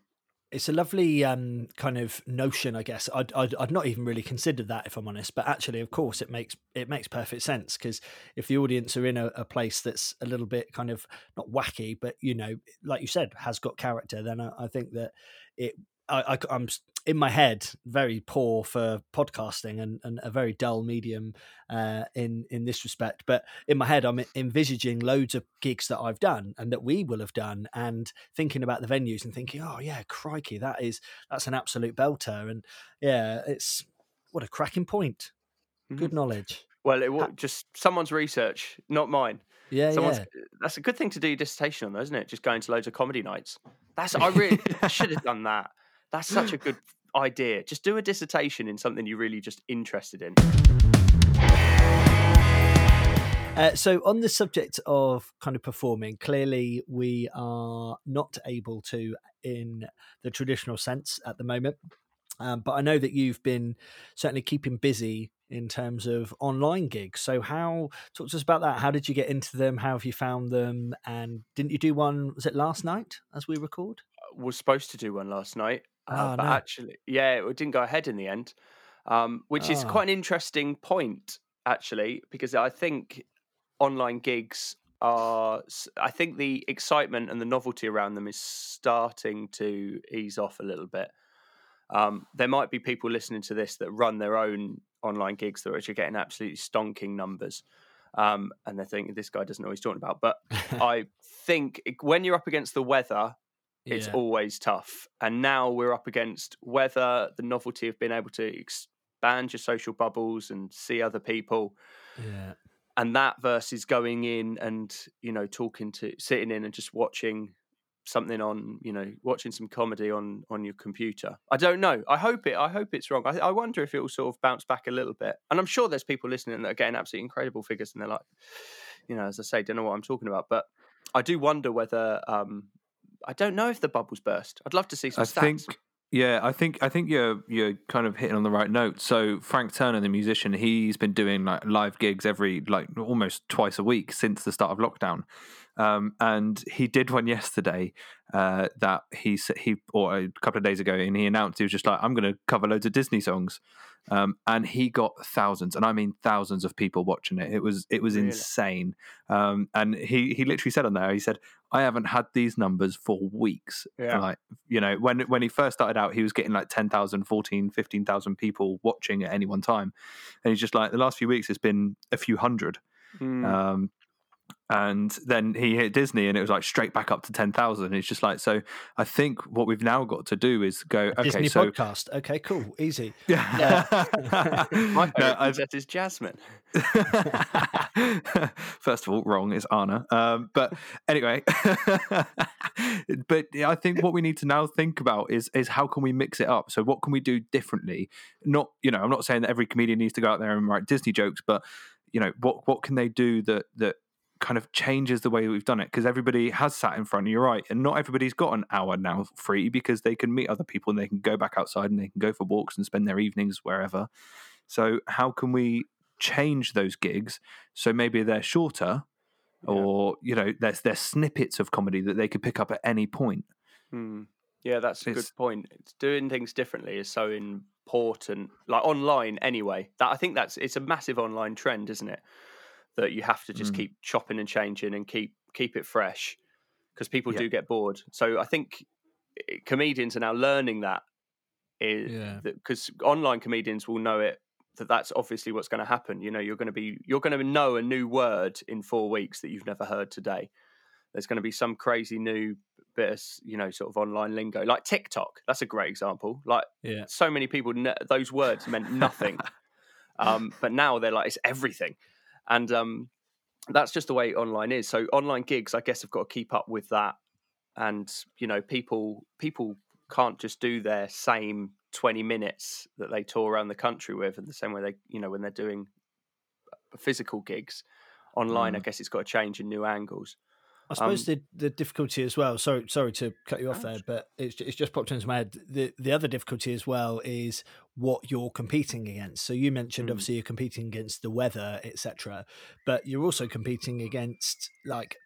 [SPEAKER 1] It's a lovely um, kind of notion, I guess. I'd, I'd, I'd not even really considered that, if I'm honest. But actually, of course, it makes it makes perfect sense because if the audience are in a, a place that's a little bit kind of not wacky, but you know, like you said, has got character, then I, I think that it I, I, am in my head very poor for podcasting and, and a very dull medium uh, in in this respect. But in my head, I'm envisaging loads of gigs that I've done and that we will have done, and thinking about the venues and thinking, oh yeah, crikey, that is that's an absolute belter, and yeah, it's what a cracking point. Good mm-hmm. knowledge.
[SPEAKER 3] Well, it will just someone's research, not mine.
[SPEAKER 1] Yeah, Someone's, yeah.
[SPEAKER 3] That's a good thing to do your dissertation on, though, isn't it? Just going to loads of comedy nights. That's I really I should have done that. That's such a good idea. Just do a dissertation in something you're really just interested in.
[SPEAKER 1] Uh, so, on the subject of kind of performing, clearly we are not able to in the traditional sense at the moment. Um, but I know that you've been certainly keeping busy in terms of online gigs. So, how talk to us about that? How did you get into them? How have you found them? And didn't you do one? Was it last night as we record?
[SPEAKER 3] Was supposed to do one last night. Uh, oh, but no. actually, yeah, it didn't go ahead in the end, um, which oh. is quite an interesting point, actually, because I think online gigs are, I think the excitement and the novelty around them is starting to ease off a little bit. Um, there might be people listening to this that run their own online gigs that are actually getting absolutely stonking numbers. Um, and they're thinking this guy doesn't know what he's talking about. But I think when you're up against the weather it's yeah. always tough. And now we're up against whether the novelty of being able to expand expand your social bubbles and see other people.
[SPEAKER 1] Yeah.
[SPEAKER 3] And that versus going in and you know talking to sitting in and just watching something on you know watching some comedy on on your computer i don't know i hope it i hope it's wrong i, I wonder if it will sort of bounce back a little bit and i'm sure there's people listening that are getting absolutely incredible figures and they're like you know as i say don't know what i'm talking about but i do wonder whether um i don't know if the bubbles burst i'd love to see some stats.
[SPEAKER 2] I
[SPEAKER 3] stats
[SPEAKER 2] think yeah, I think I think you're you're kind of hitting on the right note. So Frank Turner, the musician, he's been doing like live gigs every like almost twice a week since the start of lockdown. Um, and he did one yesterday uh, that he he or a couple of days ago, and he announced he was just like, "I'm going to cover loads of Disney songs," um, and he got thousands, and I mean thousands of people watching it. It was it was
[SPEAKER 3] Really?
[SPEAKER 2] insane. Um, and he he literally said on there, he said, "I haven't had these numbers for weeks."
[SPEAKER 3] Yeah.
[SPEAKER 2] Like you know, when when he first started out, he was getting like 10,000, 14, 15,000 people watching at any one time, and he's just like the last few weeks, it's been a few hundred.
[SPEAKER 3] Mm,
[SPEAKER 2] Um, and then he hit Disney, and it was like straight back up to ten thousand. It's just like so. I think what we've now got to do is go. Okay,
[SPEAKER 1] Disney
[SPEAKER 2] so
[SPEAKER 1] podcast. Okay, cool, easy.
[SPEAKER 2] yeah.
[SPEAKER 3] my
[SPEAKER 2] No,
[SPEAKER 3] favorite
[SPEAKER 2] I-
[SPEAKER 3] princess is jasmine
[SPEAKER 2] First of all, wrong is Anna. Um, but anyway, but I think what we need to now think about is is how can we mix it up? So what can we do differently? Not you know, I'm not saying that every comedian needs to go out there and write Disney jokes, but you know, what what can they do that that kind of changes the way we've done it because everybody has sat in front. Of You're right, and not everybody's got an hour now free because they can meet other people and they can go back outside and they can go for walks and spend their evenings wherever. So how can we change those gigs so maybe they're shorter,
[SPEAKER 3] Yeah.
[SPEAKER 2] or you know, there's there's snippets of comedy that they could pick up at any point.
[SPEAKER 3] Hmm. Yeah, that's a
[SPEAKER 2] It's-
[SPEAKER 3] good point. It's doing things differently is so important. Like online, anyway. That I think that's it's a massive online trend, isn't it? That you have to just
[SPEAKER 2] Mm.
[SPEAKER 3] keep chopping and changing and keep keep it fresh because people
[SPEAKER 2] Yeah.
[SPEAKER 3] do get bored. So I think comedians are now learning that.
[SPEAKER 1] Yeah.
[SPEAKER 3] Because online comedians will know it that that's obviously what's going to happen. You know, you're going to be you're going to know a new word in four weeks that you've never heard today. There's going to be some crazy new bit of you know sort of online lingo like TikTok. That's a great example. Like
[SPEAKER 1] Yeah.
[SPEAKER 3] so many people those words meant nothing, um, but now they're like it's everything, and um, that's just the way online is. So online gigs, I guess, have got to keep up with that, and you know people people can't just do their same 20 minutes that they tour around the country with in the same way they you know when they're doing physical gigs online i
[SPEAKER 2] Mm.
[SPEAKER 3] guess it's got to change in new angles
[SPEAKER 1] I suppose
[SPEAKER 3] Um,
[SPEAKER 1] the the difficulty as well. Sorry, sorry to cut you off there, but it's it's just popped into my head. The the other difficulty as well is what you're competing against. So you mentioned
[SPEAKER 3] Mm.
[SPEAKER 1] obviously you're competing against the weather, etc. But you're also competing against like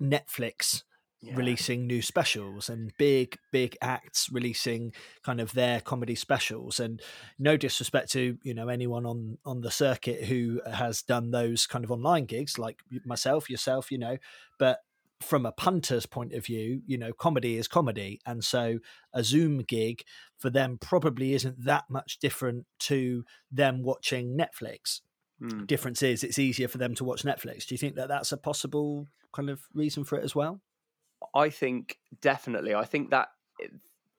[SPEAKER 1] Netflix
[SPEAKER 3] Yeah.
[SPEAKER 1] releasing new specials and big big acts releasing kind of their comedy specials and no disrespect to you know anyone on on the circuit who has done those kind of online gigs like myself yourself you know but from a punter's point of view you know comedy is comedy and so a zoom gig for them probably isn't that much different to them watching netflix
[SPEAKER 3] Mm.
[SPEAKER 1] difference is it's easier for them to watch netflix do you think that that's a possible kind of reason for it as well
[SPEAKER 3] I think definitely. I think that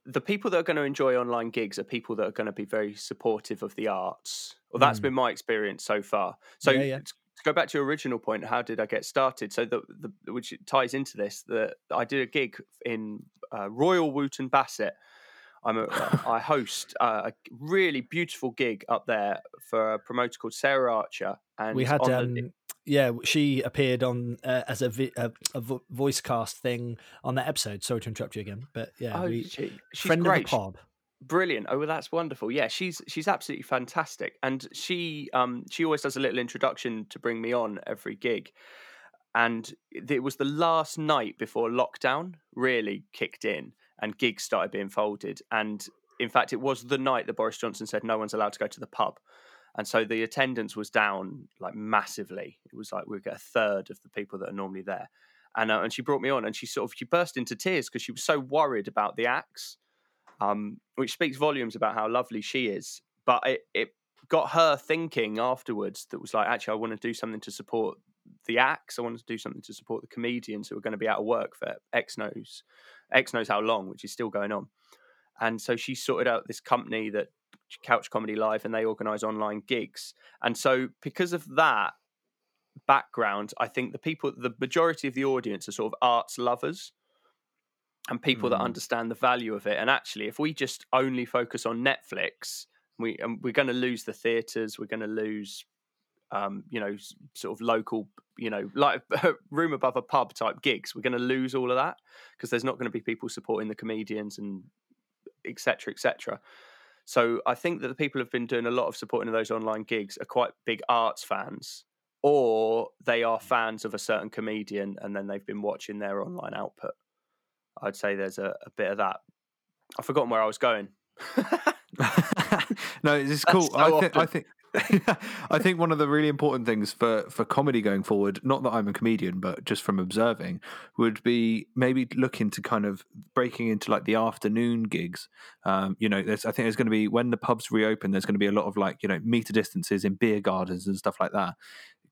[SPEAKER 3] the people that are going to enjoy online gigs are people that are going to be very supportive of the arts. Well, that's
[SPEAKER 1] Mm.
[SPEAKER 3] been my experience so far. So
[SPEAKER 1] Yeah, yeah.
[SPEAKER 3] To go back to your original point, how did I get started? So the, the which ties into this, that I did a gig in uh, Royal Wootton Bassett. I'm a, I host uh, a really beautiful gig up there for a promoter called Sarah Archer, and
[SPEAKER 1] we had
[SPEAKER 3] on
[SPEAKER 1] um
[SPEAKER 3] the,
[SPEAKER 1] yeah she appeared on uh, as a, vi- a, a voice cast thing on that episode sorry to interrupt you again but yeah
[SPEAKER 3] oh,
[SPEAKER 1] we,
[SPEAKER 3] she, she's
[SPEAKER 1] friend
[SPEAKER 3] great.
[SPEAKER 1] of the pod
[SPEAKER 3] Brilliant. Oh, well, that's wonderful. Yeah, she's she's absolutely fantastic, and she um she always does a little introduction to bring me on every gig, and it was the last night before lockdown really kicked in and gigs started being folded, and in fact, it was the night that Boris Johnson said no one's allowed to go to the pub, and so the attendance was down like massively. It was like we would get a third of the people that are normally there, and uh, and she brought me on, and she sort of she burst into tears because she was so worried about the acts um, which speaks volumes about how lovely she is. But it, it got her thinking afterwards that was like, actually, I want to do something to support the acts. I want to do something to support the comedians who are going to be out of work for X knows, X knows how long, which is still going on. And so she sorted out this company that Couch Comedy Live, and they organise online gigs. And so, because of that background, I think the people, the majority of the audience, are sort of arts lovers and people mm. that understand the value of it. And actually, if we just only focus on Netflix, we and we're going to lose the theaters. We're going to lose, um, you know, sort of local, you know, like room above a pub type gigs. We're going to lose all of that because there's not going to be people supporting the comedians and etc. etc. So I think that the people who've been doing a lot of supporting of those online gigs are quite big arts fans, or they are fans of a certain comedian and then they've been watching their online output. I'd say there's a, a bit of that. I've forgotten where I was going.
[SPEAKER 2] no, it's cool. So I, th- I think I think one of the really important things for, for comedy going forward, not that I'm a comedian, but just from observing, would be maybe looking to kind of breaking into like the afternoon gigs. Um, you know, there's I think there's going to be when the pubs reopen, there's going to be a lot of like you know meter distances in beer gardens and stuff like that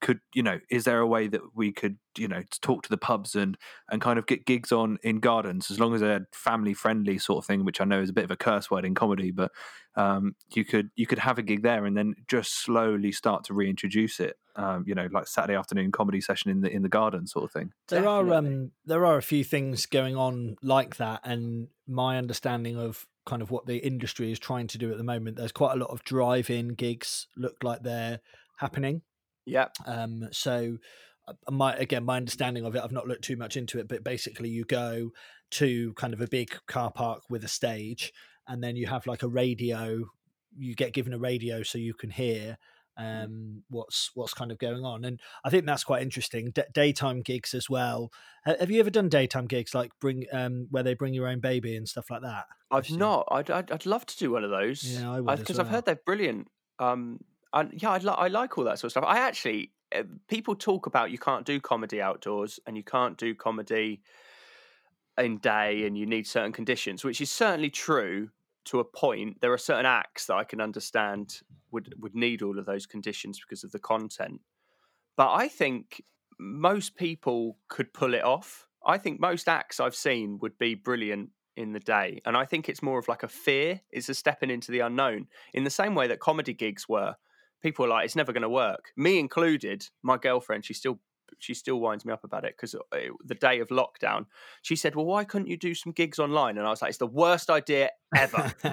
[SPEAKER 2] could you know is there a way that we could you know talk to the pubs and and kind of get gigs on in gardens as long as they're family friendly sort of thing which i know is a bit of a curse word in comedy but um, you could you could have a gig there and then just slowly start to reintroduce it um, you know like saturday afternoon comedy session in the in the garden sort of thing
[SPEAKER 1] there Definitely. are um there are a few things going on like that and my understanding of kind of what the industry is trying to do at the moment there's quite a lot of drive-in gigs look like they're happening
[SPEAKER 3] yeah.
[SPEAKER 1] Um, so uh, my again my understanding of it i've not looked too much into it but basically you go to kind of a big car park with a stage and then you have like a radio you get given a radio so you can hear mm. um, what's what's kind of going on and i think that's quite interesting D- daytime gigs as well have you ever done daytime gigs like bring um, where they bring your own baby and stuff like that
[SPEAKER 3] i've not I'd, I'd, I'd love to do one of those
[SPEAKER 1] yeah i would
[SPEAKER 3] because
[SPEAKER 1] well.
[SPEAKER 3] i've heard they're brilliant um, and yeah, I, li- I like all that sort of stuff. I actually, uh, people talk about you can't do comedy outdoors and you can't do comedy in day and you need certain conditions, which is certainly true to a point. There are certain acts that I can understand would would need all of those conditions because of the content. But I think most people could pull it off. I think most acts I've seen would be brilliant in the day. And I think it's more of like a fear, it's a stepping into the unknown in the same way that comedy gigs were people are like, it's never going to work. Me included. My girlfriend, she still she still winds me up about it because uh, the day of lockdown, she said, "Well, why couldn't you do some gigs online?" And I was like, "It's the worst idea ever.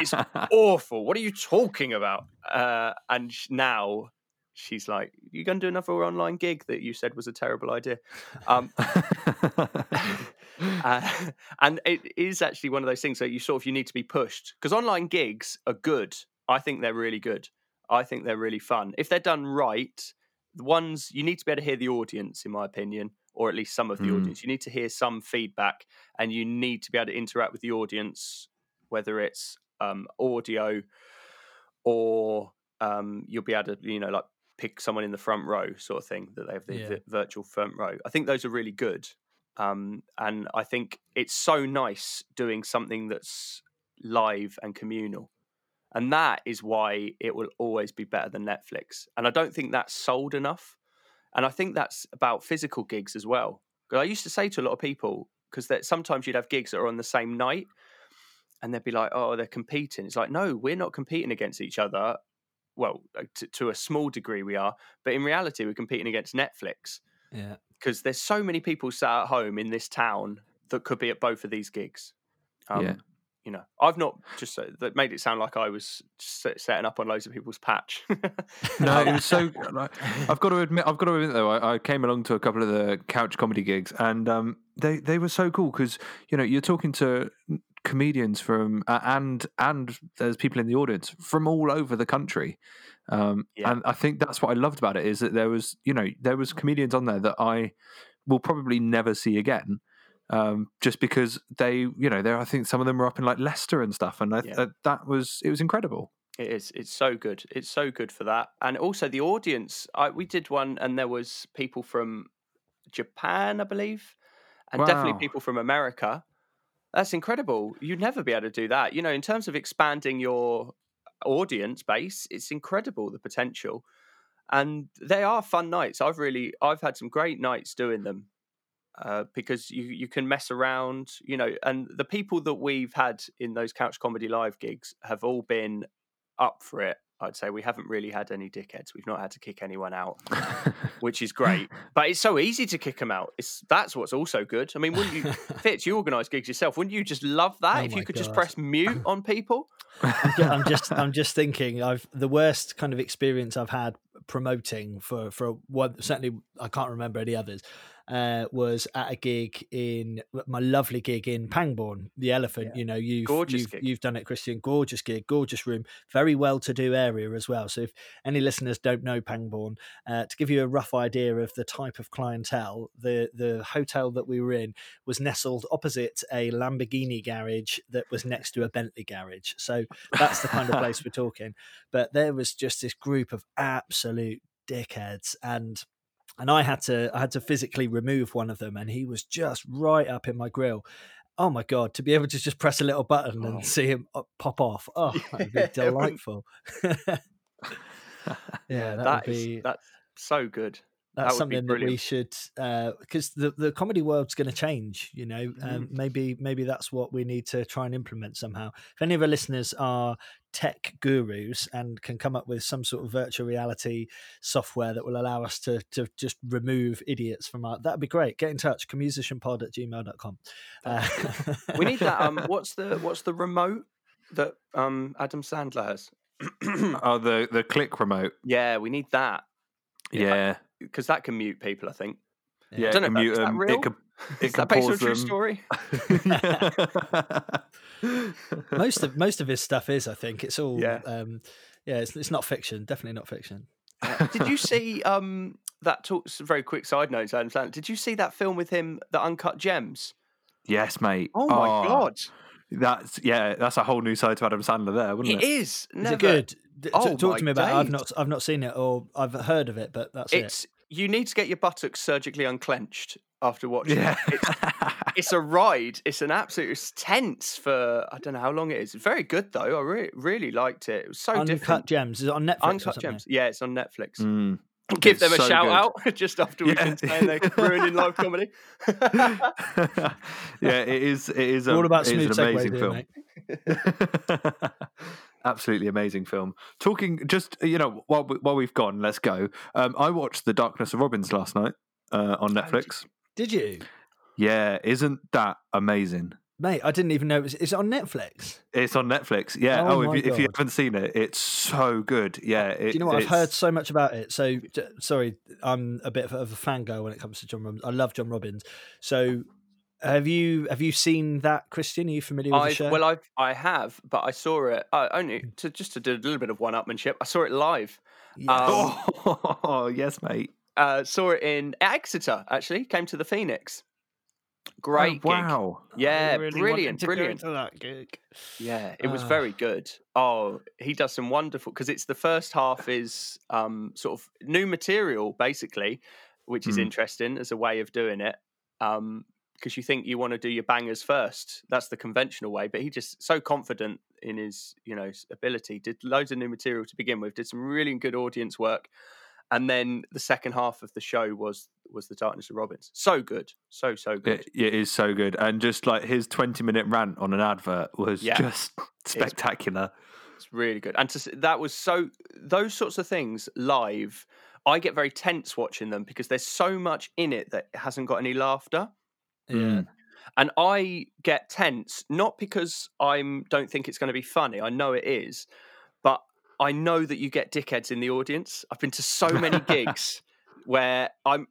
[SPEAKER 3] it's, awful. What are you talking about?" Uh, and now she's like, "You going to do another online gig that you said was a terrible idea?" Um, uh, and it is actually one of those things that you sort of you need to be pushed because online gigs are good. I think they're really good. I think they're really fun. If they're done right, the ones you need to be able to hear the audience, in my opinion, or at least some of the mm. audience. You need to hear some feedback and you need to be able to interact with the audience, whether it's um, audio or um, you'll be able to, you know, like pick someone in the front row sort of thing that they have the yeah. virtual front row. I think those are really good. Um, and I think it's so nice doing something that's live and communal. And that is why it will always be better than Netflix. And I don't think that's sold enough. And I think that's about physical gigs as well. Because I used to say to a lot of people, because sometimes you'd have gigs that are on the same night and they'd be like, oh, they're competing. It's like, no, we're not competing against each other. Well, uh, to, to a small degree, we are. But in reality, we're competing against Netflix.
[SPEAKER 1] Yeah.
[SPEAKER 3] Because there's so many people sat at home in this town that could be at both of these gigs.
[SPEAKER 2] Um, yeah
[SPEAKER 3] you know, I've not just that made it sound like I was setting up on loads of people's patch.
[SPEAKER 2] no, it was so. I've got to admit, I've got to admit though, I, I came along to a couple of the couch comedy gigs, and um, they they were so cool because you know you're talking to comedians from uh, and and there's people in the audience from all over the country. Um, yeah. And I think that's what I loved about it is that there was, you know, there was comedians on there that I will probably never see again, um, just because they, you know, there I think some of them were up in like Leicester and stuff, and I, yeah. uh, that was it was incredible.
[SPEAKER 3] It is. It's so good. It's so good for that, and also the audience. I, we did one, and there was people from Japan, I believe, and wow. definitely people from America. That's incredible. You'd never be able to do that. You know, in terms of expanding your audience base, it's incredible the potential. And they are fun nights. I've really, I've had some great nights doing them uh, because you you can mess around, you know. And the people that we've had in those couch comedy live gigs have all been up for it. I'd say we haven't really had any dickheads. We've not had to kick anyone out, which is great. But it's so easy to kick them out. It's that's what's also good. I mean, wouldn't you, Fitz? You organise gigs yourself. Wouldn't you just love that
[SPEAKER 1] Oh
[SPEAKER 3] if you could just press mute on people?
[SPEAKER 1] I'm I'm just I'm just thinking I've the worst kind of experience I've had promoting for for one certainly I can't remember any others uh, was at a gig in my lovely gig in Pangbourne, the Elephant.
[SPEAKER 5] Yeah.
[SPEAKER 1] You know, you've
[SPEAKER 3] Gorgeous
[SPEAKER 1] you've, you've done it, Christian. Gorgeous gig, gorgeous room, very well to do area as well. So if any listeners don't know Pangbourne, uh, to give you a rough idea of the type of clientele, the the hotel that we were in was nestled opposite a Lamborghini garage that was next to a Bentley garage. So that's the kind of place we're talking. But there was just this group of absolute dickheads and and I had to I had to physically remove one of them and he was just right up in my grill. Oh my god, to be able to just press a little button
[SPEAKER 3] Oh.
[SPEAKER 1] and see him uh, pop off. Oh, that would be
[SPEAKER 3] Yeah, it wouldn't-
[SPEAKER 1] delightful. yeah, that,
[SPEAKER 3] that
[SPEAKER 1] would
[SPEAKER 3] is-
[SPEAKER 1] be
[SPEAKER 3] that's so good.
[SPEAKER 1] that's
[SPEAKER 3] would be
[SPEAKER 1] something that we should because the the comedy world's going to change you know um,
[SPEAKER 3] Mm-hmm.
[SPEAKER 1] maybe maybe that's what we need to try and implement somehow if any of our listeners are tech gurus and can come up with some sort of virtual reality software that will allow us to to just remove idiots from our that'd be great get in touch commusicianpod at gmail.com uh,
[SPEAKER 3] We need that. Um, what's the what's the remote that um Adam Sandler has?
[SPEAKER 2] oh, the the click remote.
[SPEAKER 3] yeah, we need that
[SPEAKER 2] Yeah, yeah.
[SPEAKER 3] because that can mute people. I think.
[SPEAKER 1] Yeah.
[SPEAKER 3] I don't know
[SPEAKER 2] can
[SPEAKER 3] if
[SPEAKER 2] mute
[SPEAKER 3] that- is that
[SPEAKER 2] 'em,
[SPEAKER 3] real?
[SPEAKER 2] It could, it
[SPEAKER 3] Is
[SPEAKER 2] can
[SPEAKER 3] that based on a true story?
[SPEAKER 1] most of most of his stuff is i think it's all
[SPEAKER 3] Yeah.
[SPEAKER 1] um yeah it's, it's not fiction definitely not fiction
[SPEAKER 3] Uh, Did you see um that talks very quick side notes, Adam Sandler? Did you see that film with him, The Uncut Gems?
[SPEAKER 2] yes, mate.
[SPEAKER 3] Oh my god,
[SPEAKER 2] That's yeah. That's a whole new side to Adam Sandler there, wouldn't
[SPEAKER 3] it
[SPEAKER 2] it?
[SPEAKER 3] is.
[SPEAKER 1] Is
[SPEAKER 3] Never.
[SPEAKER 1] it good? D- t-
[SPEAKER 3] Oh
[SPEAKER 1] talk to me about it. I've not I've not seen it or I've heard of it, but that's
[SPEAKER 3] It's you need to get your buttocks surgically unclenched after watching.
[SPEAKER 2] Yeah.
[SPEAKER 3] it. It's, it's a ride. It's an absolute. It's tense for I don't know how long it is. Very good though. I really really liked it. It was so
[SPEAKER 1] it. Uncut
[SPEAKER 3] different.
[SPEAKER 1] Gems is it on Netflix. or
[SPEAKER 3] Uncut? Gems. Yeah, it's on Netflix.
[SPEAKER 2] Mm.
[SPEAKER 3] Give
[SPEAKER 2] It's
[SPEAKER 3] them a
[SPEAKER 2] so
[SPEAKER 3] shout
[SPEAKER 2] good.
[SPEAKER 3] out just after we've
[SPEAKER 2] Yeah.
[SPEAKER 3] been saying they're ruining live comedy.
[SPEAKER 2] yeah, it is. It is. A,
[SPEAKER 1] All about
[SPEAKER 2] it is
[SPEAKER 1] smooth
[SPEAKER 2] an
[SPEAKER 1] segue,
[SPEAKER 2] amazing
[SPEAKER 1] here,
[SPEAKER 2] film. Absolutely amazing film. Talking just you know while we, while we've gone, let's go. Um, I watched The Darkness of Robbins last night uh, on
[SPEAKER 3] did
[SPEAKER 2] Netflix.
[SPEAKER 1] Did you,
[SPEAKER 2] Yeah, isn't that amazing?
[SPEAKER 1] mate? I didn't even know it was. Is it on Netflix?
[SPEAKER 2] It's on Netflix. Yeah.
[SPEAKER 1] Oh
[SPEAKER 2] Oh, if, you, if you haven't seen it, it's so good. Yeah. It,
[SPEAKER 1] Do you know what? I've heard so much about it. So sorry, I'm a bit of a fangirl when it comes to John Robbins. I love John Robbins. So have you have you seen that, Christian? Are you familiar with the
[SPEAKER 3] I've,
[SPEAKER 1] show?
[SPEAKER 3] well, I've I have, but I saw it uh, only to just to do a little bit of one-upmanship. I saw it live.
[SPEAKER 1] Yes.
[SPEAKER 3] um,
[SPEAKER 2] Oh, yes, mate.
[SPEAKER 3] Uh, saw it in Exeter. Actually, came to the Phoenix. Great
[SPEAKER 2] Oh,
[SPEAKER 3] gig.
[SPEAKER 2] wow.
[SPEAKER 3] Yeah,
[SPEAKER 1] really
[SPEAKER 3] brilliant,
[SPEAKER 1] to go
[SPEAKER 3] brilliant.
[SPEAKER 1] to that gig.
[SPEAKER 3] Yeah, it was
[SPEAKER 1] Ah.
[SPEAKER 3] very good. Oh, he does some wonderful because it's the first half is um sort of new material basically, which is
[SPEAKER 2] Mm.
[SPEAKER 3] interesting as a way of doing it. Um because you think you want to do your bangers first. That's the conventional way, but he just so confident in his, you know, ability. Did loads of new material to begin with, did some really good audience work. And then the second half of the show was was the Darkness of Robbins. So good. So so good.
[SPEAKER 2] It, it is so good. And just like his 20 minute rant on an advert was
[SPEAKER 3] Yeah.
[SPEAKER 2] just spectacular.
[SPEAKER 3] It's really good, and to, that was so. Those sorts of things live, I get very tense watching them because there's so much in it that hasn't got any laughter,
[SPEAKER 1] Yeah.
[SPEAKER 2] Mm.
[SPEAKER 3] and I get tense not because I don't think it's going to be funny. I know it is, but I know that you get dickheads in the audience. I've been to so many gigs where I'm.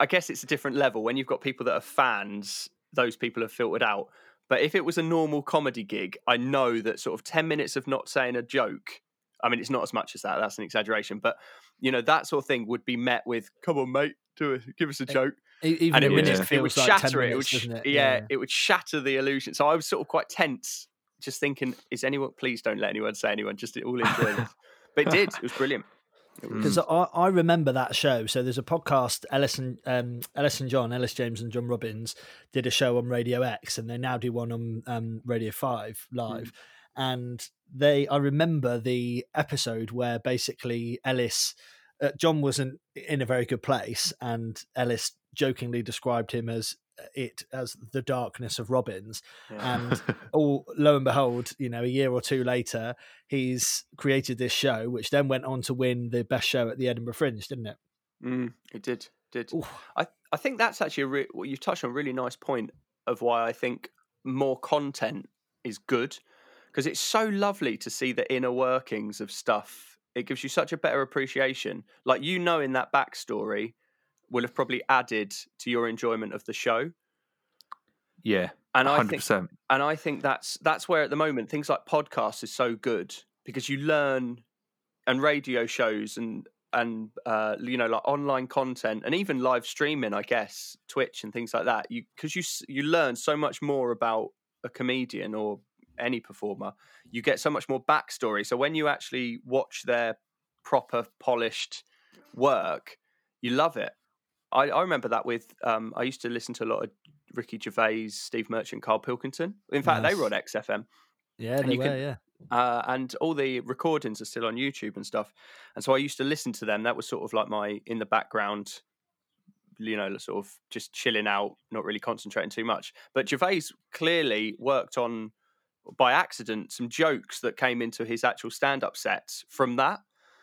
[SPEAKER 3] I guess it's a different level when you've got people that are fans. Those people have filtered out. But if it was a normal comedy gig, I know that sort of 10 minutes of not saying a joke, I mean, it's not as much as that, that's an exaggeration, but, you know, that sort of thing would be met with, come on, mate, do it, give us a joke.
[SPEAKER 1] Even
[SPEAKER 3] And it would,
[SPEAKER 1] minute
[SPEAKER 3] just, it would
[SPEAKER 1] like
[SPEAKER 3] shatter it. It would,
[SPEAKER 1] it?
[SPEAKER 3] yeah, it would shatter the illusion. So I was sort of quite tense, just thinking, is anyone, please don't let anyone say anyone, just it all enjoy this. But it did, it was brilliant.
[SPEAKER 1] Because I, I remember that show. So there's a podcast. Ellis and um, Ellis and John, Ellis James and John Robbins did a show on Radio X, and they now do one on um, Radio Five live. And they, I remember the episode where basically Ellis uh, John wasn't in a very good place, and Ellis jokingly described him as uh, it as the darkness of Robbins.
[SPEAKER 3] Yeah.
[SPEAKER 1] And all lo and behold, you know, a year or two later, he's created this show, which then went on to win the best show at the Edinburgh Fringe, didn't it?
[SPEAKER 3] Mm, it did, did.
[SPEAKER 1] Ooh.
[SPEAKER 3] I, I think that's actually a re- well, you've touched on a really nice point of why I think more content is good because it's so lovely to see the inner workings of stuff. It gives you such a better appreciation. Like you knowing that backstory will have probably added to your enjoyment of the show.
[SPEAKER 2] Yeah,
[SPEAKER 3] And I think and I think that's that's where at the moment things like podcasts is so good because you learn and radio shows and and uh, you know like online content and even live streaming I guess Twitch and things like that you because you you learn so much more about a comedian or any performer you get so much more backstory so when you actually watch their proper polished work you love it I, I remember that with um, I used to listen to a lot of Ricky Gervais, Steve Merchant, Carl Pilkington. In fact, they were on XFM,
[SPEAKER 1] Yeah,
[SPEAKER 3] And
[SPEAKER 1] they
[SPEAKER 3] you
[SPEAKER 1] were.
[SPEAKER 3] can-
[SPEAKER 1] yeah,
[SPEAKER 3] uh, and all the recordings are still on YouTube and stuff. And so I used to listen to them. That was sort of like my in the background, you know, sort of just chilling out, not really concentrating too much. But Gervais clearly worked on, by accident, some jokes that came into his actual stand-up sets from that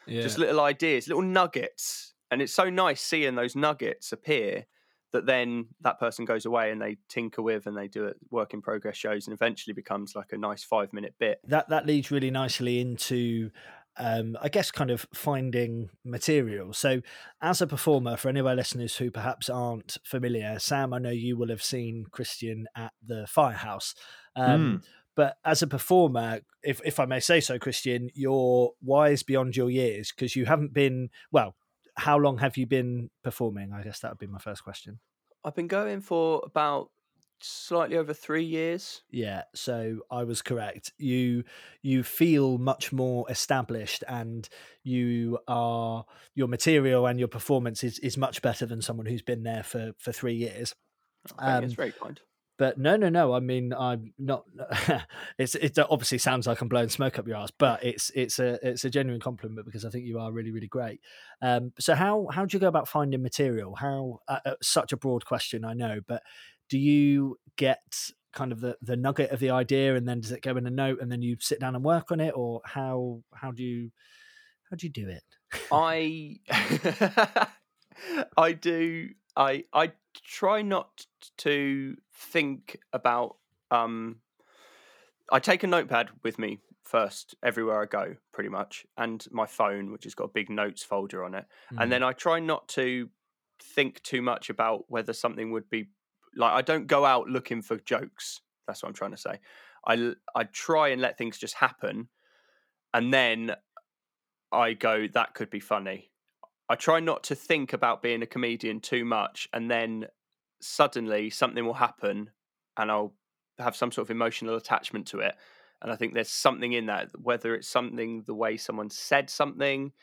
[SPEAKER 1] yeah.
[SPEAKER 3] just little ideas, little nuggets. And it's so nice seeing those nuggets appear that then that person goes away and they tinker with and they do it work in progress shows and eventually becomes like a nice five minute bit.
[SPEAKER 1] that that leads really nicely into um, I guess kind of finding material. So, as a performer, for any of our listeners who perhaps aren't familiar, Sam, I know you will have seen Christian at the Firehouse. Um, But as a performer, if if I may say so, Christian, you're wise beyond your years because you haven't been well. How long have you been performing? I guess that would be my first question.
[SPEAKER 3] I've been going for about slightly over three years.
[SPEAKER 1] Yeah, so I was correct. You you feel much more established and you are your material and your performance is, is much better than someone who's been there for, for three years.
[SPEAKER 3] Think it's
[SPEAKER 1] Um,
[SPEAKER 3] very kind.
[SPEAKER 1] But no, no, no. I mean, I'm not. it's it obviously sounds like I'm blowing smoke up your ass, but it's it's a it's a genuine compliment because I think you are really really great. Um, so how how do you go about finding material? How uh, uh, such a broad question, I know, but do you get kind of the the nugget of the idea and then does it go in a note and then you sit down and work on it, or how how do you how do you do it?
[SPEAKER 3] I I do I I try not to think about um I take a notepad with me first everywhere I go pretty much and my phone which has got a big notes folder on it
[SPEAKER 1] Mm.
[SPEAKER 3] and then I try not to think too much about whether something would be like I don't go out looking for jokes that's what I'm trying to say I I try and let things just happen and then I go that could be funny I try not to think about being a comedian too much, and then suddenly something will happen, and I'll have some sort of emotional attachment to it. And I think there's something in that, whether it's something the way someone said something,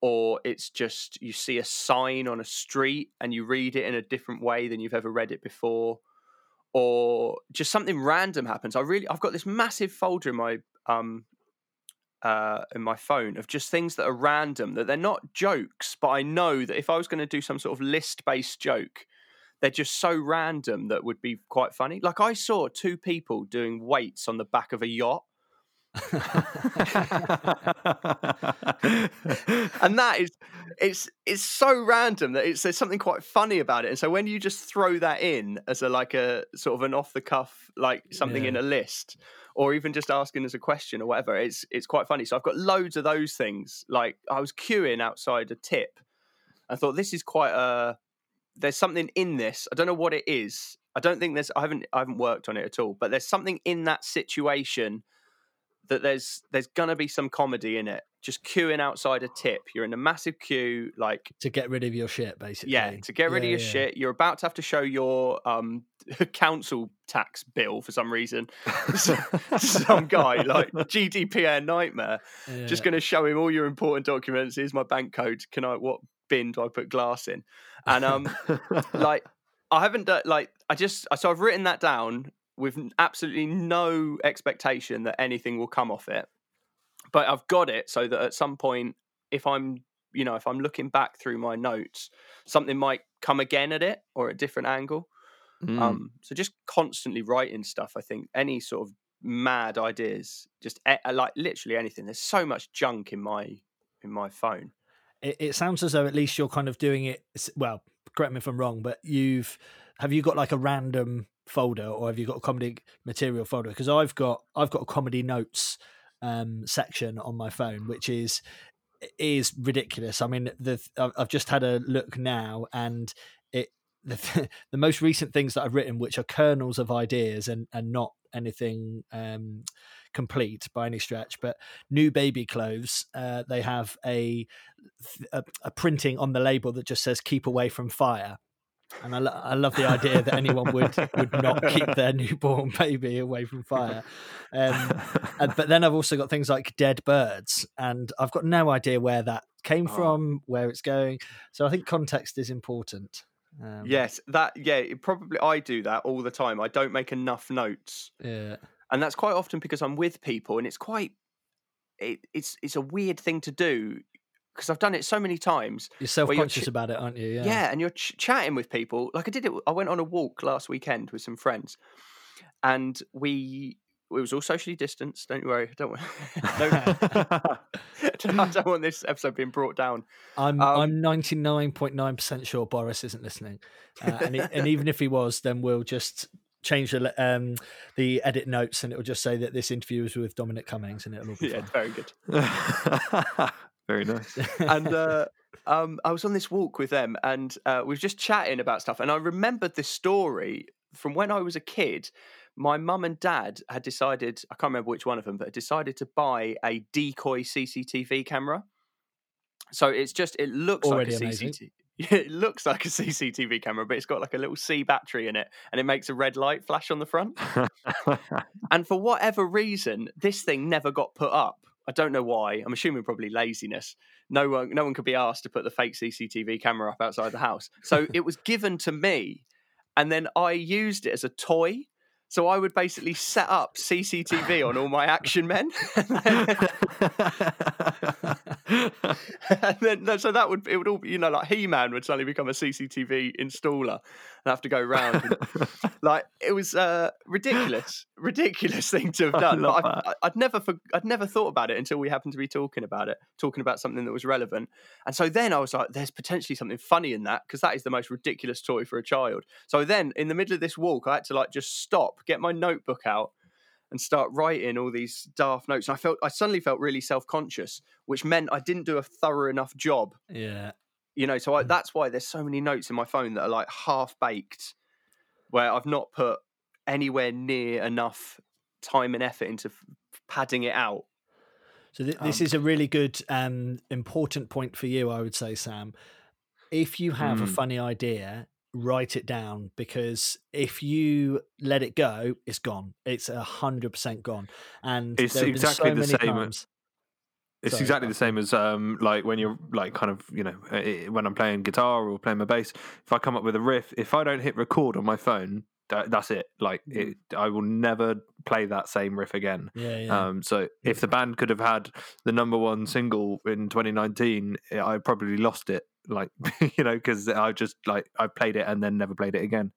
[SPEAKER 3] or it's just you see a sign on a street and you read it in a different way than you've ever read it before, or just something random happens. I really, I've got this massive folder in my um, uh, in my phone of just things that are random, that they're not jokes, but I know that if I was going to do some sort of list based joke, they're just so random that would be quite funny. Like I saw two people doing weights on the back of a yacht. and that is it's it's so random that it's there's something quite funny about it. And so when you just throw that in as a like a sort of an off the cuff like something in a list or even just asking as a question or whatever it's it's quite funny. So i've got loads of those things. Like i was queuing outside a tip. I thought this is quite a there's something in this. I don't know what it is. I don't think there's i haven't i haven't worked on it at all but there's something in that situation that there's there's gonna be some comedy in it. Just queuing outside a tip, you're in a massive queue, like
[SPEAKER 1] to get rid of your shit, basically.
[SPEAKER 3] yeah, to get rid
[SPEAKER 1] Yeah,
[SPEAKER 3] of your
[SPEAKER 1] yeah.
[SPEAKER 3] shit. You're about to have to show your um council tax bill for some reason. Some guy like GDPR nightmare, just going to show him all your important documents. Here's my bank code. Can I what bin do I put glass in? And um like I haven't done like I just so I've written that down with absolutely no expectation that anything will come off it. But I've got it so that at some point, if I'm you know, if I'm looking back through my notes, something might come again at it or a different angle.
[SPEAKER 2] Mm.
[SPEAKER 3] Um, so just constantly writing stuff. I think any sort of mad ideas, just e- like literally anything. There's so much junk in my in my phone.
[SPEAKER 1] It, it sounds as though at least you're kind of doing it. Well, correct me if I'm wrong, but you've have you got like a random folder or have you got a comedy material folder? Because I've got I've got a comedy notes um, section on my phone, which is is ridiculous. I mean, the I've just had a look now, and it the the most recent things that I've written, which are kernels of ideas and and not anything um, complete by any stretch, but new baby clothes. Uh, they have a, a a printing on the label that just says "keep away from fire." And I, lo- I love the idea that anyone would would not keep their newborn baby away from fire. Um, and, but then I've also got things like dead birds, and I've got no idea where that came
[SPEAKER 3] Oh.
[SPEAKER 1] from, where it's going. So I think context is important. Um,
[SPEAKER 3] yes, that yeah, it probably I do that all the time. I don't make enough notes,
[SPEAKER 1] yeah,
[SPEAKER 3] and that's quite often because I'm with people, and it's quite it, it's it's a weird thing to do because I've done it so many times.
[SPEAKER 1] you're self conscious
[SPEAKER 3] ch-
[SPEAKER 1] about it, aren't you?
[SPEAKER 3] Yeah, and you're ch- chatting with people. Like I did it. I went on a walk last weekend with some friends, and we it was all socially distanced. Don't worry. Don't worry. I don't want this episode being brought down.
[SPEAKER 1] I'm
[SPEAKER 3] Um,
[SPEAKER 1] I'm ninety nine point nine percent sure Boris isn't listening, uh, and and even if he was, then we'll just change the um the edit notes, and it will just say that this interview is with Dominic Cummings, and it'll all be
[SPEAKER 3] Yeah,
[SPEAKER 1] fine.
[SPEAKER 3] very good.
[SPEAKER 2] Very nice.
[SPEAKER 3] and uh, um, I was on this walk with them, and uh, we were just chatting about stuff. And I remembered this story from when I was a kid. My mum and dad had decided, I can't remember which one of them, but had decided to buy a decoy CCTV camera. So it's just, it looks
[SPEAKER 1] Already
[SPEAKER 3] like a
[SPEAKER 1] amazing.
[SPEAKER 3] CCTV. It looks like a CCTV camera, but it's got like a little C battery in it, and it makes a red light flash on the front. And for whatever reason, this thing never got put up. I don't know why. I'm assuming probably laziness. No one, no one could be asked to put the fake CCTV camera up outside the house. So it was given to me, and then I used it as a toy. So I would basically set up CCTV on all my action men, and then so that would it would all be, you know like He Man would suddenly become a CCTV installer and have to go round. and- like it was uh, ridiculous, ridiculous thing to have done. Like, I, I'd never, I'd never thought about it until we happened to be talking about it, talking about something that was relevant. And so then I was like, "There's potentially something funny in that because that is the most ridiculous toy for a child." So then, in the middle of this walk, I had to like just stop, get my notebook out, and start writing all these daft notes. And I felt, I suddenly felt really self conscious, which meant I didn't do a thorough enough job
[SPEAKER 1] yeah.
[SPEAKER 3] you know so I, that's why there's so many notes in my phone that are like half baked where i've not put anywhere near enough time and effort into f- padding it out
[SPEAKER 1] So th- this
[SPEAKER 3] Um,
[SPEAKER 1] is a really good, um, important point for you, I would say, Sam. If you have a
[SPEAKER 2] Mm.
[SPEAKER 1] funny idea, write it down because if you let it go, it's gone. It's a hundred percent gone. And
[SPEAKER 2] It's
[SPEAKER 1] there have been
[SPEAKER 2] exactly
[SPEAKER 1] so
[SPEAKER 2] the same-
[SPEAKER 1] times.
[SPEAKER 2] It's
[SPEAKER 1] Sorry,
[SPEAKER 2] exactly the same as um, like when you're like kind of you know uh, uh, when I'm playing guitar or playing my bass. If I come up with a riff, if I don't hit record on my phone, that's it. Like it, I will never play that same riff again.
[SPEAKER 1] Yeah, yeah.
[SPEAKER 2] Um, so if the band could have had the number one single in 2019, eh, I probably lost it. Like you know, because I just like I played it and then never played it again.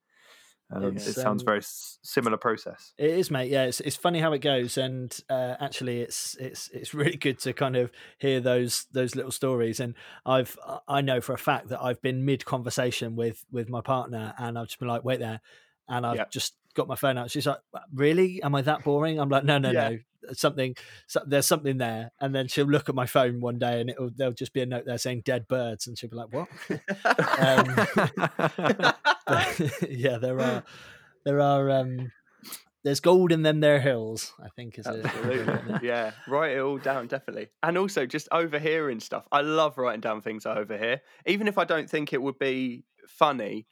[SPEAKER 2] Um, it sounds
[SPEAKER 1] um,
[SPEAKER 2] very s- similar process.
[SPEAKER 1] It is, mate. Yeah, it's it's funny how it goes, and uh, actually, it's it's it's really good to kind of hear those those little stories. And I've I know for a fact that I've been mid conversation with with my partner, and I've just been like, wait there, and I've
[SPEAKER 3] Yep.
[SPEAKER 1] just got my phone out. She's like, really? Am I that boring? I'm like, no, no,
[SPEAKER 3] Yeah.
[SPEAKER 1] no. Something, so, there's something there, and then she'll look at my phone one day, and it'll there'll just be a note there saying "dead birds," and she'll be like, "What?" um, but, yeah, there are there are um there's gold in them there hills. I think is
[SPEAKER 3] Absolutely. yeah, write it all down, definitely. And also just overhearing stuff. I love writing down things I overhear. Even if I don't think it would be funny,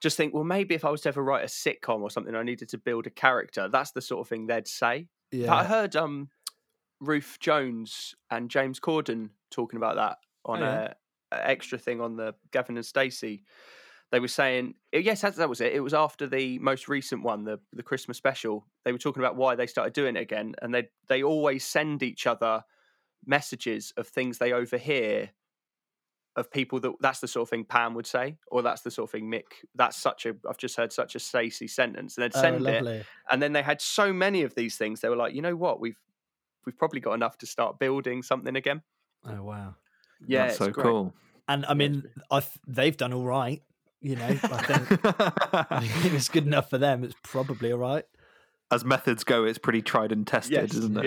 [SPEAKER 3] just think, well, maybe if I was to ever write a sitcom or something, I needed to build a character. That's the sort of thing they'd say.
[SPEAKER 1] Yeah, I
[SPEAKER 3] heard um Ruth Jones and James Corden talking about that on
[SPEAKER 1] Oh, yeah.
[SPEAKER 3] a, a extra thing on the Gavin and Stacey. They were saying, eh, yes, that, that was it. It was after the most recent one, the the Christmas special. They were talking about why they started doing it again, and they they always send each other messages of things they overhear of people that that's the sort of thing Pam would say, or that's the sort of thing Mick. That's such a I've just heard such a Stacey sentence, and they'd
[SPEAKER 1] Oh,
[SPEAKER 3] send it, and then they had so many of these things. They were like, you know what, we've we've probably got enough to start building something again.
[SPEAKER 1] Oh wow.
[SPEAKER 3] Yeah,
[SPEAKER 2] That's
[SPEAKER 3] it's
[SPEAKER 2] so
[SPEAKER 3] great.
[SPEAKER 2] cool.
[SPEAKER 1] And I mean, I th- they've done all right. You know, I think I think it's good enough for them. It's probably all right.
[SPEAKER 2] As methods go, it's pretty tried and tested,
[SPEAKER 3] Yes,
[SPEAKER 2] isn't it?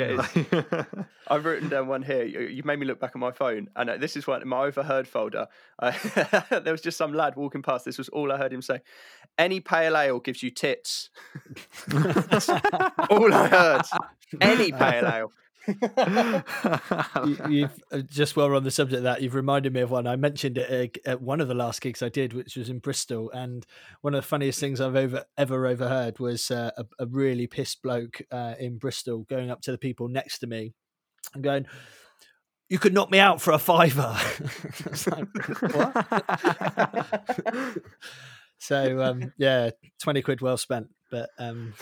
[SPEAKER 3] yeah, I've written down one here. You, you made me look back at my phone, and uh, this is one in my overheard folder. Uh, there was just some lad walking past. This was all I heard him say. Any pale ale gives you tits. That's all I heard. Any pale ale.
[SPEAKER 1] you, you've uh, just while we're on the subject of that, you've reminded me of one. I mentioned it uh, at one of the last gigs I did, which was in Bristol, and one of the funniest things I've over, ever overheard was uh, a, a really pissed bloke uh, in Bristol going up to the people next to me and going. You could knock me out for a fiver. Like, so um, yeah, twenty quid well spent. But um,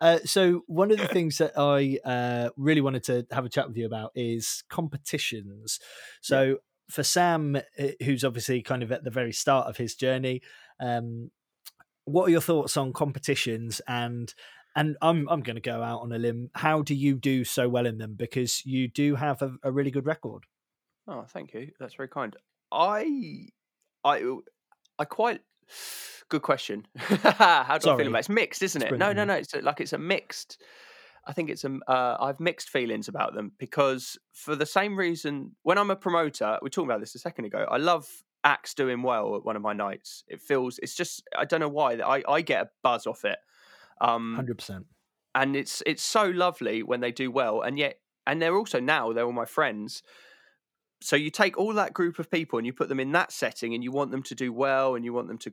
[SPEAKER 1] uh, so one of the things that I uh, really wanted to have a chat with you about is competitions. So for Sam, uh, who's obviously kind of at the very start of his journey, um, what are your thoughts on competitions and and I'm I'm going to go out on a limb. How do you do so well in them? Because you do have a, a really good record.
[SPEAKER 3] Oh, thank you. That's very kind. I, I, I quite. Good question. How do I feel about it? It's mixed, isn't it? No, no, no. It's like it's a mixed. I think it's a. Uh, I've mixed feelings about them because for the same reason, when I'm a promoter, we were talking about this a second ago. I love acts doing well at one of my nights. It feels. It's just. I don't know why. I I get a buzz off it. Um,
[SPEAKER 1] Hundred percent.
[SPEAKER 3] and it's it's so lovely when they do well and yet and they're also now they're all my friends so you take all that group of people and you put them in that setting and you want them to do well and you want them to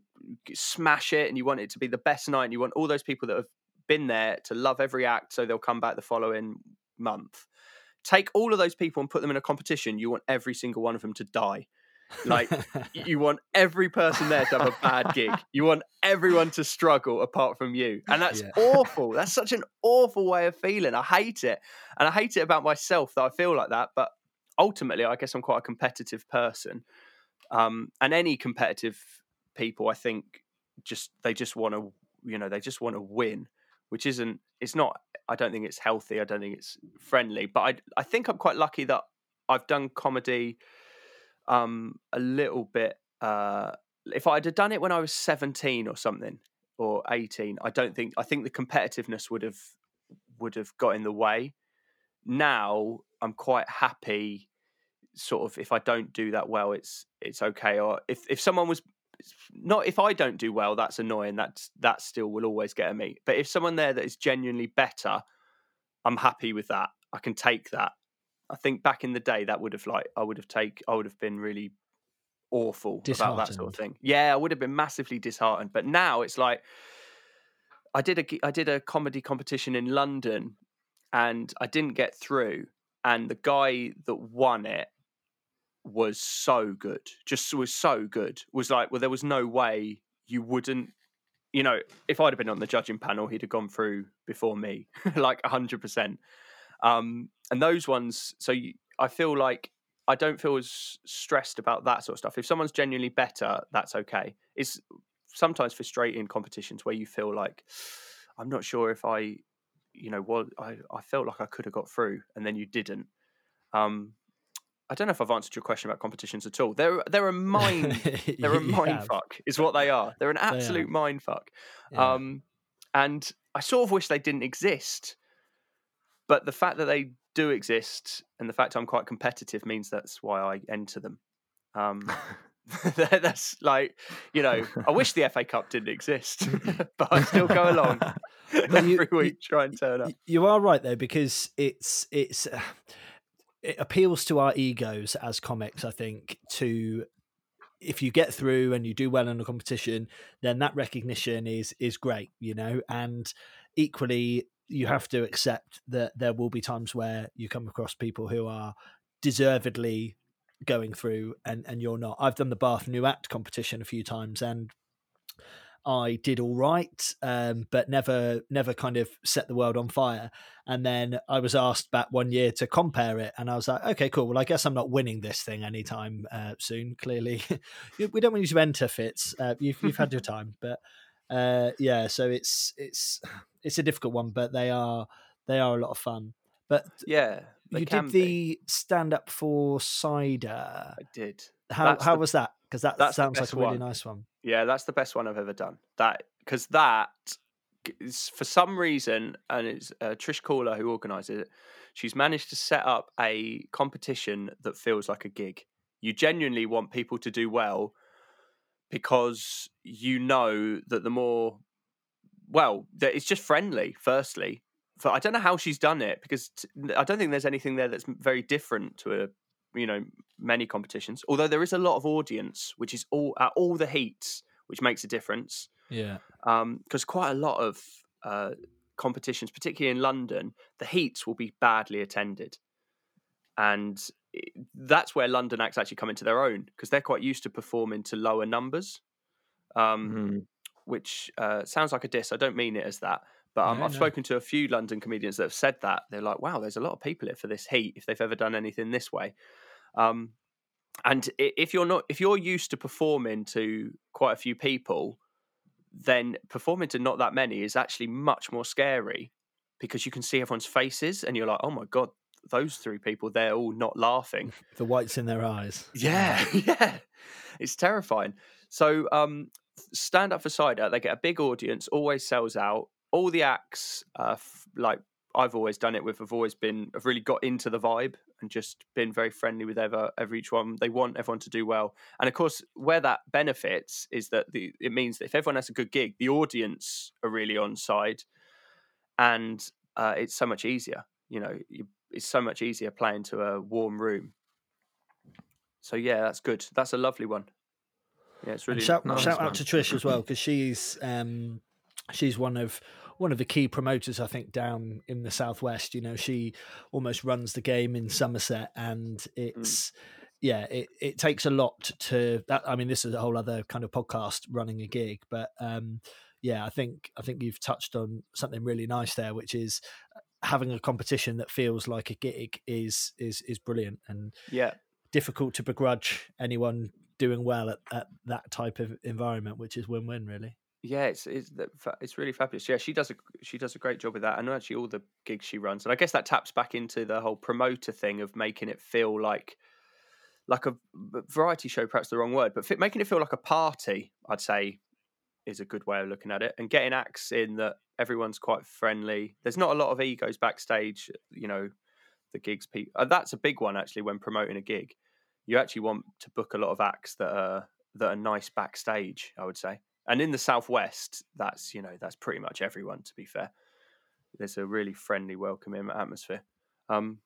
[SPEAKER 3] smash it and you want it to be the best night and you want all those people that have been there to love every act so they'll come back the following month take all of those people and put them in a competition you want every single one of them to die like you want every person there to have a bad gig. You want everyone to struggle apart from you. And that's
[SPEAKER 1] Yeah.
[SPEAKER 3] awful. That's such an awful way of feeling. I hate it. And I hate it about myself that I feel like that. But ultimately, I guess I'm quite a competitive person. Um, and any competitive people, I think, just they just want to, you know, they just want to win, which isn't, it's not, I don't think it's healthy. I don't think it's friendly. But I, I think I'm quite lucky that I've done comedy um a little bit uh if I'd have done it when I was 17 or something or 18 I don't think I think the competitiveness would have would have got in the way now I'm quite happy sort of if I don't do that well it's it's okay or if if someone was not if I don't do well that's annoying that's that still will always get at me but if someone there that is genuinely better I'm happy with that I can take that I think back in the day that would have like I would have take I would have been really awful about that sort of thing. Yeah, I would have been massively disheartened. But now it's like I did a I did a comedy competition in London and I didn't get through and the guy that won it was so good. Just was so good. Was like well there was no way you wouldn't you know, if I'd have been on the judging panel, he'd have gone through before me, like hundred percent. Um, and those ones, so you, I feel like I don't feel as stressed about that sort of stuff. If someone's genuinely better, that's okay. It's sometimes frustrating competitions where you feel like I'm not sure if I, you know, what I, I felt like I could have got through, and then you didn't. Um, I don't know if I've answered your question about competitions at all. They're they're a mind they're a mind fuck, is what they are. They're an absolute mind fuck.
[SPEAKER 1] Yeah.
[SPEAKER 3] Um, and I sort of wish they didn't exist. But the fact that they do exist and the fact I'm quite competitive means that's why I enter them. Um, that's like, you know, I wish the FA Cup didn't exist, but I still go along every
[SPEAKER 1] you- you-
[SPEAKER 3] try and turn up.
[SPEAKER 1] You are right though, because it's it's uh, it appeals to our egos as comics. I think to if you get through and you do well in a competition, then that recognition is is great, you know. And equally, you have to accept that there will be times where you come across people who are deservedly going through and and you're not. I've done the Bath New Act competition a few times and I did all right, um, but never never kind of set the world on fire. And then I was asked back one year to compare it, and I was like, okay, cool. Well, I guess I'm not winning this thing anytime uh, soon. Clearly, we don't want you to enter Fitz. Uh, you've you've had your time, but uh, yeah. So it's it's it's a difficult one, but they are they are a lot of fun. But
[SPEAKER 3] Yeah,
[SPEAKER 1] you did
[SPEAKER 3] be.
[SPEAKER 1] the stand up for cider.
[SPEAKER 3] I did.
[SPEAKER 1] How
[SPEAKER 3] That's
[SPEAKER 1] how
[SPEAKER 3] the-
[SPEAKER 1] was that? Because that sounds like a really
[SPEAKER 3] one.
[SPEAKER 1] nice one.
[SPEAKER 3] Yeah, that's the best one I've ever done. That because that is, for some reason, and it's uh, Trish Caller who organised it. She's managed to set up a competition that feels like a gig. You genuinely want people to do well because you know that the more well, that it's just friendly. Firstly, for I don't know how she's done it because t- I don't think there's anything there that's very different to a you know many competitions. Although there is a lot of audience, which is all at all the heats, which makes a difference.
[SPEAKER 1] Yeah.
[SPEAKER 3] Because quite a lot of uh, competitions, particularly in London, the heats will be badly attended, and that's where London acts actually come into their own because they're quite used to performing to lower numbers. Um,
[SPEAKER 2] Mm.
[SPEAKER 3] which uh, sounds like a diss. I don't mean it as that. But um,
[SPEAKER 1] No,
[SPEAKER 3] I've
[SPEAKER 1] no.
[SPEAKER 3] spoken to a few London comedians that have said that. They're like, wow, there's a lot of people here for this heat if they've ever done anything this way. Um, and if you're not, if you're used to performing to quite a few people, then performing to not that many is actually much more scary because you can see everyone's faces and you're like, oh my God, those three people, they're all not laughing.
[SPEAKER 1] The whites in their eyes.
[SPEAKER 3] Yeah, yeah. It's terrifying. So um stand up for cider, they get a big audience, always sells out. All the acts, uh, f- like I've always done it with, have always been, have really got into the vibe and just been very friendly with ever, every each one. They want everyone to do well, and of course, where that benefits is that the it means that if everyone has a good gig, the audience are really on side, and uh, it's so much easier. You know, you, it's so much easier playing to a warm room. So yeah, that's good. That's a lovely one. Yeah, it's
[SPEAKER 1] And
[SPEAKER 3] really
[SPEAKER 1] shout
[SPEAKER 2] nice
[SPEAKER 1] shout
[SPEAKER 2] one.
[SPEAKER 1] out to Trish as well because she's um, she's one of one of the key promoters I think down in the southwest. You know, she almost runs the game in Somerset, and it's yeah, it, it takes a lot to that. I mean, this is a whole other kind of podcast running a gig, but um, yeah, I think I think you've touched on something really nice there, which is uh, having a competition that feels like a gig is is is brilliant and
[SPEAKER 3] yeah.
[SPEAKER 1] difficult to begrudge anyone doing well at, at that type of environment, which is win-win, really.
[SPEAKER 3] Yeah, it's it's it's really fabulous. Yeah, she does a she does a great job with that, and actually all the gigs she runs, and I guess that taps back into the whole promoter thing of making it feel like like a variety show, perhaps the wrong word, but fi- making it feel like a party. I'd say is a good way of looking at it, and getting acts in that everyone's quite friendly. There's not a lot of egos backstage. You know, the gigs people. Uh, that's a big one actually when promoting a gig. You actually want to book a lot of acts that are that are nice backstage. I would say and in the southwest that's you know that's pretty much everyone to be fair. There's a really friendly welcoming atmosphere. Um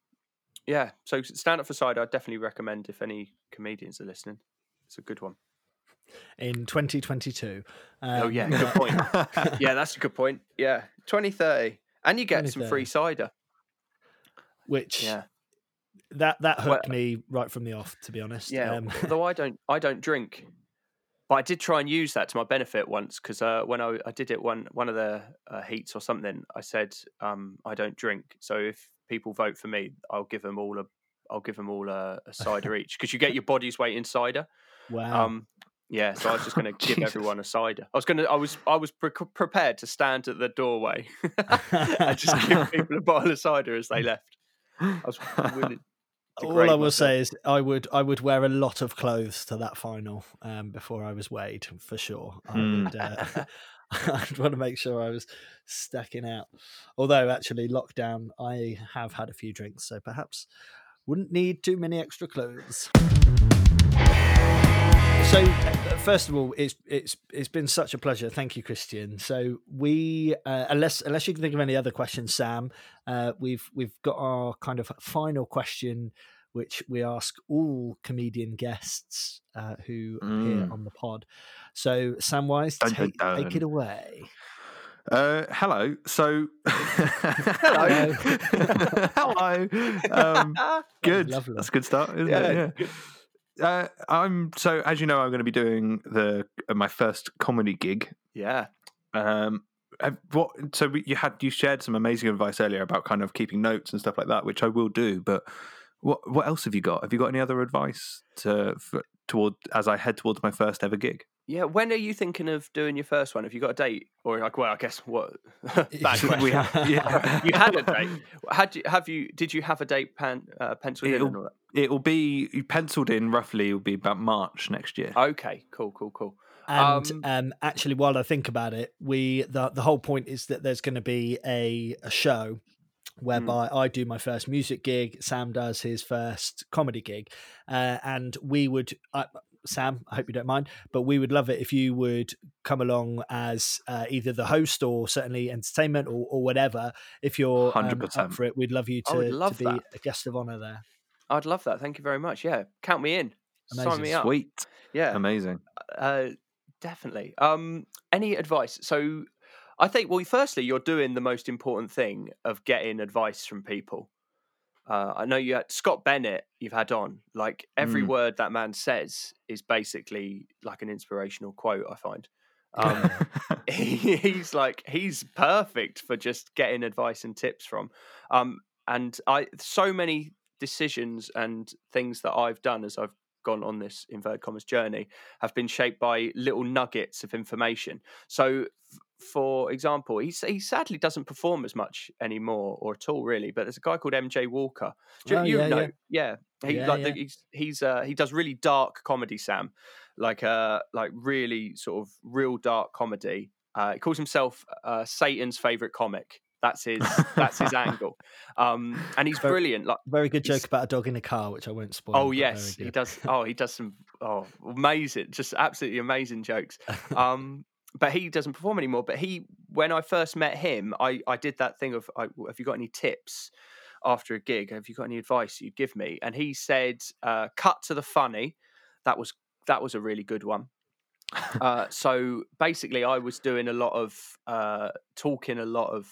[SPEAKER 3] yeah so stand up for cider i definitely recommend if any comedians are listening. It's a good one.
[SPEAKER 1] In 2022. Um,
[SPEAKER 3] oh yeah good point. Yeah that's a good point. Yeah 2030 and you get some free cider.
[SPEAKER 1] Which
[SPEAKER 3] yeah.
[SPEAKER 1] that that
[SPEAKER 3] Well-
[SPEAKER 1] hooked me right from the off, to be honest.
[SPEAKER 3] Yeah,
[SPEAKER 1] Um,
[SPEAKER 3] although I don't, I don't drink, but I did try and use that to my benefit once because uh, when I, I did it one one of the uh, heats or something, I said um, I don't drink. So if people vote for me, I'll give them all a, I'll give them all a, a cider each because you get your body's weight in cider.
[SPEAKER 1] wow.
[SPEAKER 3] Um, yeah, so I was just going to give everyone a cider. I was going to, I was, I was pre- prepared to stand at the doorway and just give people a bottle of cider as they left. I was willing.
[SPEAKER 1] All I will
[SPEAKER 3] myself.
[SPEAKER 1] say is I would I would wear a lot of clothes to that final um, before I was weighed for sure. I
[SPEAKER 2] Hmm.
[SPEAKER 1] would uh, I'd want to make sure I was stacking out. Although actually lockdown, I have had a few drinks, so perhaps wouldn't need too many extra clothes. So first of all, it's it's it's been such a pleasure. Thank you, Christian. So we, uh, unless unless you can think of any other questions, Sam, uh, we've we've got our kind of final question, which we ask all comedian guests uh, who appear
[SPEAKER 2] Mm.
[SPEAKER 1] on the pod. So Samwise,
[SPEAKER 2] Dun, dun,
[SPEAKER 1] take take it away.
[SPEAKER 2] Uh, hello. So,
[SPEAKER 3] Hello.
[SPEAKER 2] hello. Um, good.
[SPEAKER 1] Lovely.
[SPEAKER 2] That's a good start, isn't
[SPEAKER 3] Yeah,
[SPEAKER 2] it? Yeah. Uh, I'm so as you know, I'm going to be doing the uh, my first comedy gig
[SPEAKER 3] Yeah.
[SPEAKER 2] Um, have- what? So we- you had you shared some amazing advice earlier about kind of keeping notes and stuff like that, which I will do. But what what else have you got? Have you got any other advice to for, toward as I head towards my first ever gig?
[SPEAKER 3] Yeah. When are you thinking of doing your first one? Have you got a date? Or like, well, I guess what bad question.
[SPEAKER 2] We have- yeah.
[SPEAKER 3] you had a date. Had you have you did you have a date pan, uh, penciled in
[SPEAKER 2] It'll-
[SPEAKER 3] and all that?
[SPEAKER 2] It will be penciled in roughly. It will be about March next year.
[SPEAKER 3] Okay, cool, cool, cool.
[SPEAKER 1] And
[SPEAKER 3] Um,
[SPEAKER 1] um, actually, while I think about it, we the the whole point is that there's going to be a a show whereby I do my first music gig, Sam does his first comedy gig, uh, and we would. Uh, Sam, I hope you don't mind, but we would love it if you would come along as uh, either the host or certainly entertainment or, or whatever. If you're um,
[SPEAKER 2] 100%.
[SPEAKER 1] for it, we'd love you to,
[SPEAKER 3] love
[SPEAKER 1] to be
[SPEAKER 3] that.
[SPEAKER 1] a guest of honor there.
[SPEAKER 3] I'd love that. Thank you very much. Yeah, count me in. Sign me up.
[SPEAKER 2] Sweet,
[SPEAKER 3] Yeah,
[SPEAKER 2] amazing.
[SPEAKER 3] uh, definitely. Um, any advice? So, I think. Well, firstly, you're doing the most important thing of getting advice from people. Uh, I know you had Scott Bennett. You've had on like every
[SPEAKER 2] Mm.
[SPEAKER 3] word that man says is basically like an inspirational quote. I find. Um, he's like he's perfect for just getting advice and tips from um and i so many decisions and things that i've done as i've gone on this inverted commas journey have been shaped by little nuggets of information so for example he, he sadly doesn't perform as much anymore or at all really but there's a guy called mj walker Do you,
[SPEAKER 1] Oh,
[SPEAKER 3] you
[SPEAKER 1] yeah,
[SPEAKER 3] know
[SPEAKER 1] yeah.
[SPEAKER 3] yeah, he
[SPEAKER 1] Yeah,
[SPEAKER 3] like the- he's he's uh he does really dark comedy sam like uh like really sort of real dark comedy. Uh, he calls himself uh, Satan's favorite comic. That's his that's his angle, um, and he's
[SPEAKER 1] Very-
[SPEAKER 3] brilliant. Like
[SPEAKER 1] Very good joke about a dog in a car, which I won't spoil.
[SPEAKER 3] oh yes, he does. Oh, he does some oh amazing, just absolutely amazing jokes. Um, but he doesn't perform anymore. But he, when I first met him, I I did that thing of I, have you got any tips after a gig? Have you got any advice you'd give me? And he said, uh, cut to the funny. That was that was a really good one. Uh, so basically, I was doing a lot of uh, talking, a lot of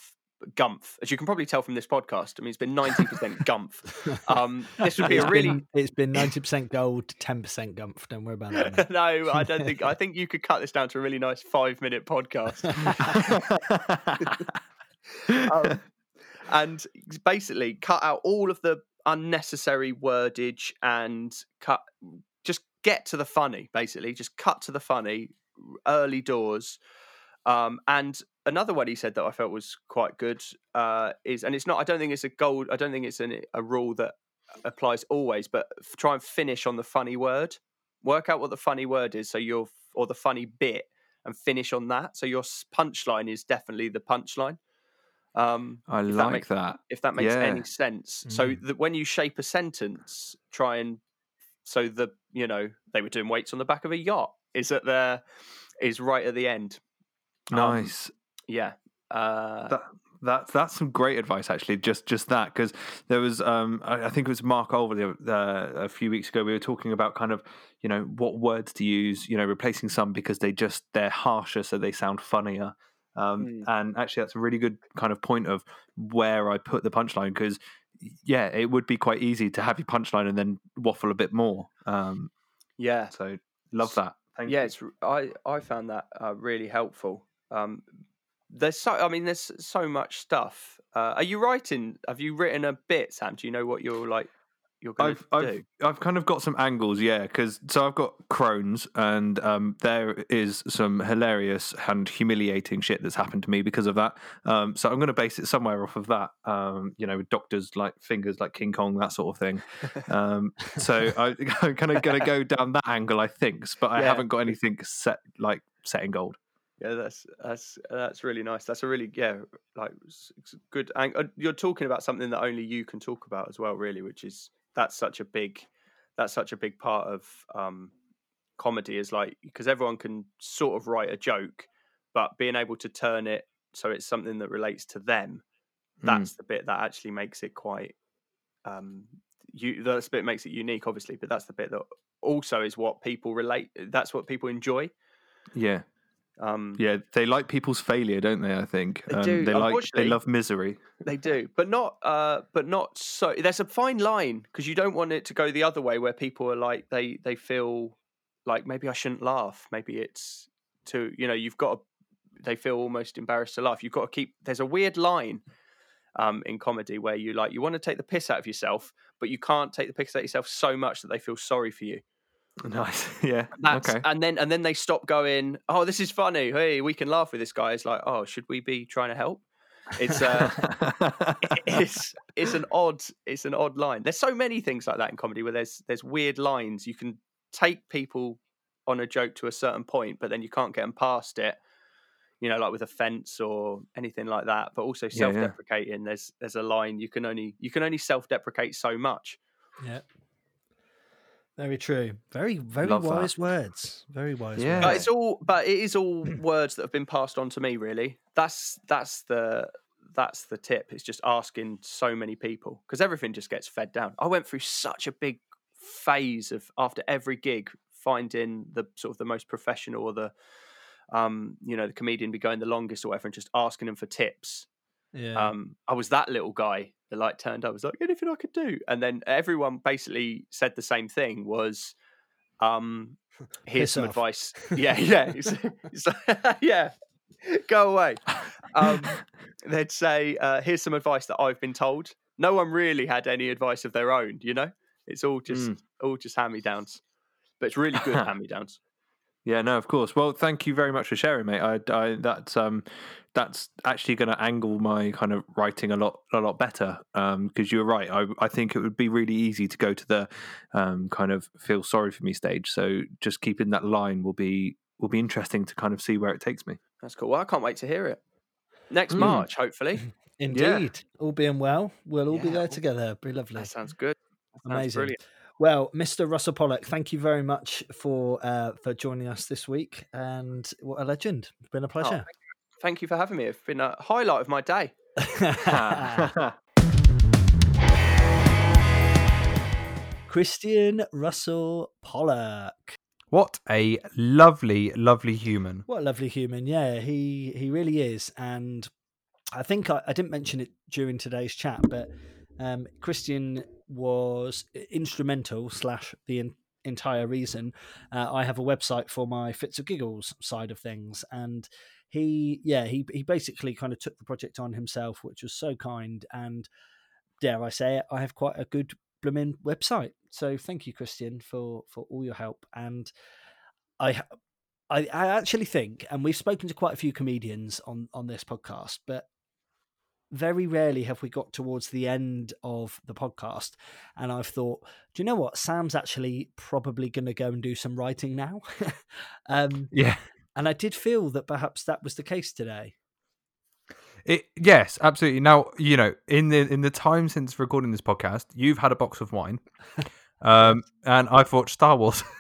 [SPEAKER 3] gumph, as you can probably tell from this podcast. I mean, it's been ninety percent gumph. Um, this would be
[SPEAKER 1] It's
[SPEAKER 3] a really
[SPEAKER 1] been, it's been ninety percent gold, ten percent gumph. Don't worry about that.
[SPEAKER 3] no, I don't think. I think you could cut this down to a really nice five-minute podcast. um, and basically cut out all of the unnecessary wordage and cut. Just get to the funny. Basically, just cut to the funny. Early doors. Um, and another one he said that I felt was quite good uh, is, and it's not. I don't think it's a gold. I don't think it's an, a rule that applies always, but f- try and finish on the funny word. Work out what the funny word is, so you're or the funny bit, and finish on that. So your punchline is definitely the punchline. Um,
[SPEAKER 2] I
[SPEAKER 3] if that
[SPEAKER 2] like
[SPEAKER 3] makes-
[SPEAKER 2] that.
[SPEAKER 3] if that makes
[SPEAKER 2] Yeah.
[SPEAKER 3] any sense. So
[SPEAKER 1] Mm.
[SPEAKER 3] that when you shape a sentence, try and so the you know they were doing weights on the back of a yacht is at there is right at the end. Um,
[SPEAKER 2] Nice.
[SPEAKER 3] Yeah. Uh,
[SPEAKER 2] that that that's some great advice actually just just that because there was um I, I think it was mark over uh, a few weeks ago we were talking about kind of you know what words to use you know replacing some because they just they're harsher so they sound funnier um
[SPEAKER 3] Mm.
[SPEAKER 2] and actually that's a really good kind of point of where i put the punchline because yeah it would be quite easy to have your punchline and then waffle a bit more um
[SPEAKER 3] yeah.
[SPEAKER 2] so love that thank
[SPEAKER 3] yeah,
[SPEAKER 2] you
[SPEAKER 3] it's I found that uh, really helpful. Um, there's so I mean there's so much stuff. Uh, are you writing? Have you written a bit, Sam? Do you know what you're like? You're going to
[SPEAKER 2] I've,
[SPEAKER 3] do?
[SPEAKER 2] I've I've kind of got some angles, yeah, because so I've got Crohn's, and um, there is some hilarious and humiliating shit that's happened to me because of that. Um, so I'm going to base it somewhere off of that. Um, you know, with doctors like fingers like King Kong, that sort of thing. Um, so I, I'm kind of going to go down that angle, I think, but I
[SPEAKER 3] Yeah.
[SPEAKER 2] haven't got anything set like set in gold.
[SPEAKER 3] Yeah, that's that's that's really nice. That's a really yeah, like good. ang- uh, You're talking about something that only you can talk about as well, really, which is that's such a big that's such a big part of um, comedy is like because everyone can sort of write a joke, but being able to turn it so it's something that relates to them.
[SPEAKER 2] Mm.
[SPEAKER 3] That's the bit that actually makes it quite. Um, you that's the bit makes it unique, obviously, but that's the bit that also is what people relate. That's what people enjoy.
[SPEAKER 2] Yeah,
[SPEAKER 3] Um,
[SPEAKER 2] yeah, they like people's failure, don't they? I think
[SPEAKER 3] They
[SPEAKER 2] Um,
[SPEAKER 3] do.
[SPEAKER 2] They like they love misery.
[SPEAKER 3] They do, but not, uh, but not so. There's a fine line because you don't want it to go the other way, where people are like they they feel like maybe I shouldn't laugh. Maybe it's to you know you've got to they feel almost embarrassed to laugh. You've got to keep. There's a weird line um, in comedy where you like you want to take the piss out of yourself, but you can't take the piss out of yourself so much that they feel sorry for you.
[SPEAKER 2] Nice. Yeah.
[SPEAKER 3] That's,
[SPEAKER 2] okay.
[SPEAKER 3] And then and then they stop going. Oh, this is funny. Hey, we can laugh with this guy. It's like, oh, should we be trying to help? It's uh, it's it's an odd it's an odd line. There's so many things like that in comedy where there's there's weird lines. You can take people on a joke to a certain point, but then you can't get them past it. You know, like with offence or anything like that. But also
[SPEAKER 2] Yeah, yeah.
[SPEAKER 3] self-deprecating. There's there's a line you can only you can only self-deprecate so much.
[SPEAKER 1] Yeah. Very true. Very, very
[SPEAKER 2] Love that.
[SPEAKER 1] wise words. Very wise
[SPEAKER 2] Yeah.
[SPEAKER 3] But
[SPEAKER 1] words.
[SPEAKER 3] it's all but it is all words that have been passed on to me. Really, that's that's the that's the tip. It's just asking so many people because everything just gets fed down. I went through such a big phase of after every gig finding the sort of the most professional or the um you know the comedian be going the longest or whatever and just asking them for tips
[SPEAKER 1] Yeah.
[SPEAKER 3] um, I was that little guy that like turned. I was like, anything I could do, and then everyone basically said the same thing. Was, um, here's
[SPEAKER 1] Piss
[SPEAKER 3] some
[SPEAKER 1] off.
[SPEAKER 3] advice. Yeah, yeah, it's- it's- yeah. Go away. Um, they'd say, uh, here's some advice that I've been told. No one really had any advice of their own. You know, it's all just
[SPEAKER 2] Mm.
[SPEAKER 3] all just hand me downs, but it's really good hand me downs.
[SPEAKER 2] Yeah, no, of course. Well, thank you very much for sharing, mate. I, I that's um, that's actually going to angle my kind of writing a lot, a lot better. Um, because you're right. I, I think it would be really easy to go to the, um, kind of feel sorry for me stage. So just keeping that line will be will be interesting to kind of see where it takes me.
[SPEAKER 3] That's cool. Well, I can't wait to hear it next
[SPEAKER 2] Mm.
[SPEAKER 3] March. Hopefully,
[SPEAKER 1] Indeed. All being well, we'll all be
[SPEAKER 3] Yeah,
[SPEAKER 1] there
[SPEAKER 3] all-
[SPEAKER 1] together. Be lovely.
[SPEAKER 3] that sounds good. That sounds
[SPEAKER 1] Amazing.
[SPEAKER 3] brilliant.
[SPEAKER 1] Well, Mr. Russell Pollock, thank you very much for uh, for joining us this week, and what a legend! It's been a
[SPEAKER 3] Oh,
[SPEAKER 1] pleasure.
[SPEAKER 3] Thank you for having me. It's been a highlight of my day.
[SPEAKER 1] Christian Russell Pollock.
[SPEAKER 6] What a lovely, lovely human.
[SPEAKER 1] What a lovely human. Yeah, he he really is. And I think I, I didn't mention it during today's chat, but um, Christian was instrumental slash the en- entire reason uh, I have a website for my Fits of Giggles side of things. And he, yeah, he he basically kind of took the project on himself, which was so kind. And dare I say it, I have quite a good blooming website. So thank you, Christian, for for all your help. And I I, I actually think, and we've spoken to quite a few comedians on on this podcast, but very rarely have we got towards the end of the podcast and I've thought, do you know what? Sam's actually probably going to go and do some writing now. um,
[SPEAKER 6] Yeah.
[SPEAKER 1] and I did feel that perhaps that was the case today.
[SPEAKER 6] It, yes, absolutely. Now, you know, in the in the time since recording this podcast, you've had a box of wine. Um, and I've watched Star Wars.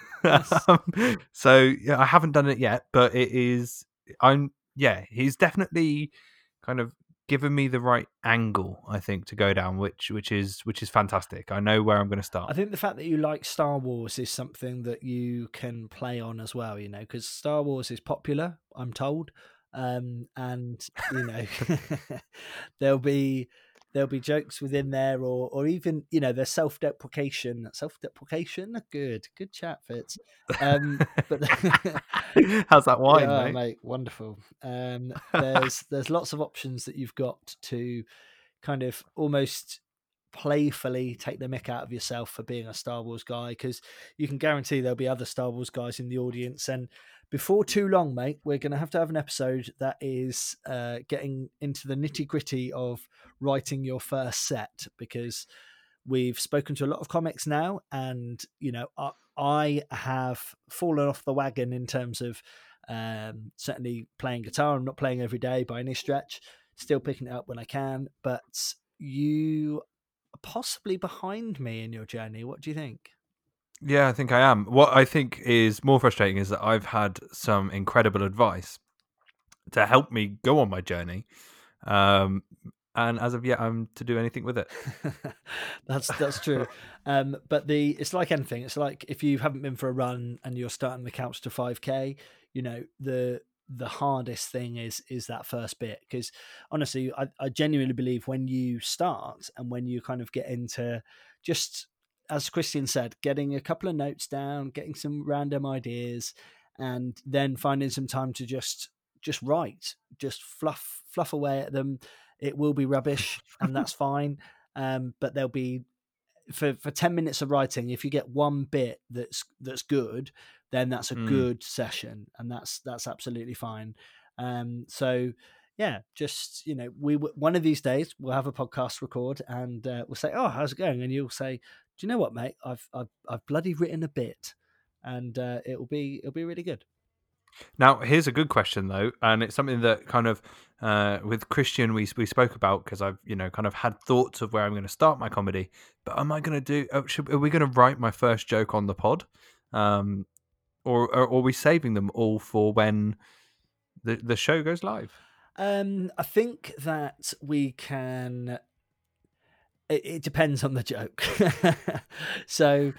[SPEAKER 6] Um, so yeah, I haven't done it yet, but it is I'm yeah, he's definitely kind of given me the right angle, I think, to go down, which which is which is fantastic. I know where I'm gonna start.
[SPEAKER 1] I think the fact that you like Star Wars is something that you can play on as well, you know, because Star Wars is popular, I'm told. Um, and you know, there'll be there'll be jokes within there, or or even you know, there's self deprecation, self deprecation. Good, good chat, Fitz. Um, but
[SPEAKER 6] How's that wine,
[SPEAKER 1] yeah,
[SPEAKER 6] mate?
[SPEAKER 1] mate? Wonderful. Um, there's there's lots of options that you've got to kind of almost playfully take the mick out of yourself for being a Star Wars guy because you can guarantee there'll be other Star Wars guys in the audience. And before too long, mate, we're going to have to have an episode that is uh, getting into the nitty gritty of writing your first set because we've spoken to a lot of comics now, and you know, I, I have fallen off the wagon in terms of um, certainly playing guitar. I'm not playing every day by any stretch. Still picking it up when I can, but you are possibly behind me in your journey. What do you think?
[SPEAKER 6] Yeah, I think I am. What I think is more frustrating is that I've had some incredible advice to help me go on my journey. Um, and as of yet, I'm to do anything with it.
[SPEAKER 1] that's that's true. Um, but the it's like anything. It's like if you haven't been for a run and you're starting the couch to 5k, you know the the hardest thing is is that first bit because honestly, I, I genuinely believe when you start and when you kind of get into just as Christian said, getting a couple of notes down, getting some random ideas, and then finding some time to just just write, just fluff fluff away at them. It will be rubbish, and that's fine. Um, but there'll be for for ten minutes of writing. If you get one bit that's that's good, then that's a
[SPEAKER 2] Mm.
[SPEAKER 1] good session, and that's that's absolutely fine. Um, so yeah, just you know, we one of these days we'll have a podcast record, and uh, we'll say, "Oh, how's it going?" And you'll say, "Do you know what, mate? I've I've I've bloody written a bit." And uh, it'll be it'll be really good.
[SPEAKER 2] Now, here's a good question though, and it's something that kind of uh, with Christian we we spoke about because I've you know kind of had thoughts of where I'm going to start my comedy, but am I going to do? uh, Should, are we going to write my first joke on the pod, um, or, or are we saving them all for when the the show goes live?
[SPEAKER 1] Um, I think that we can. It, it depends on the joke. so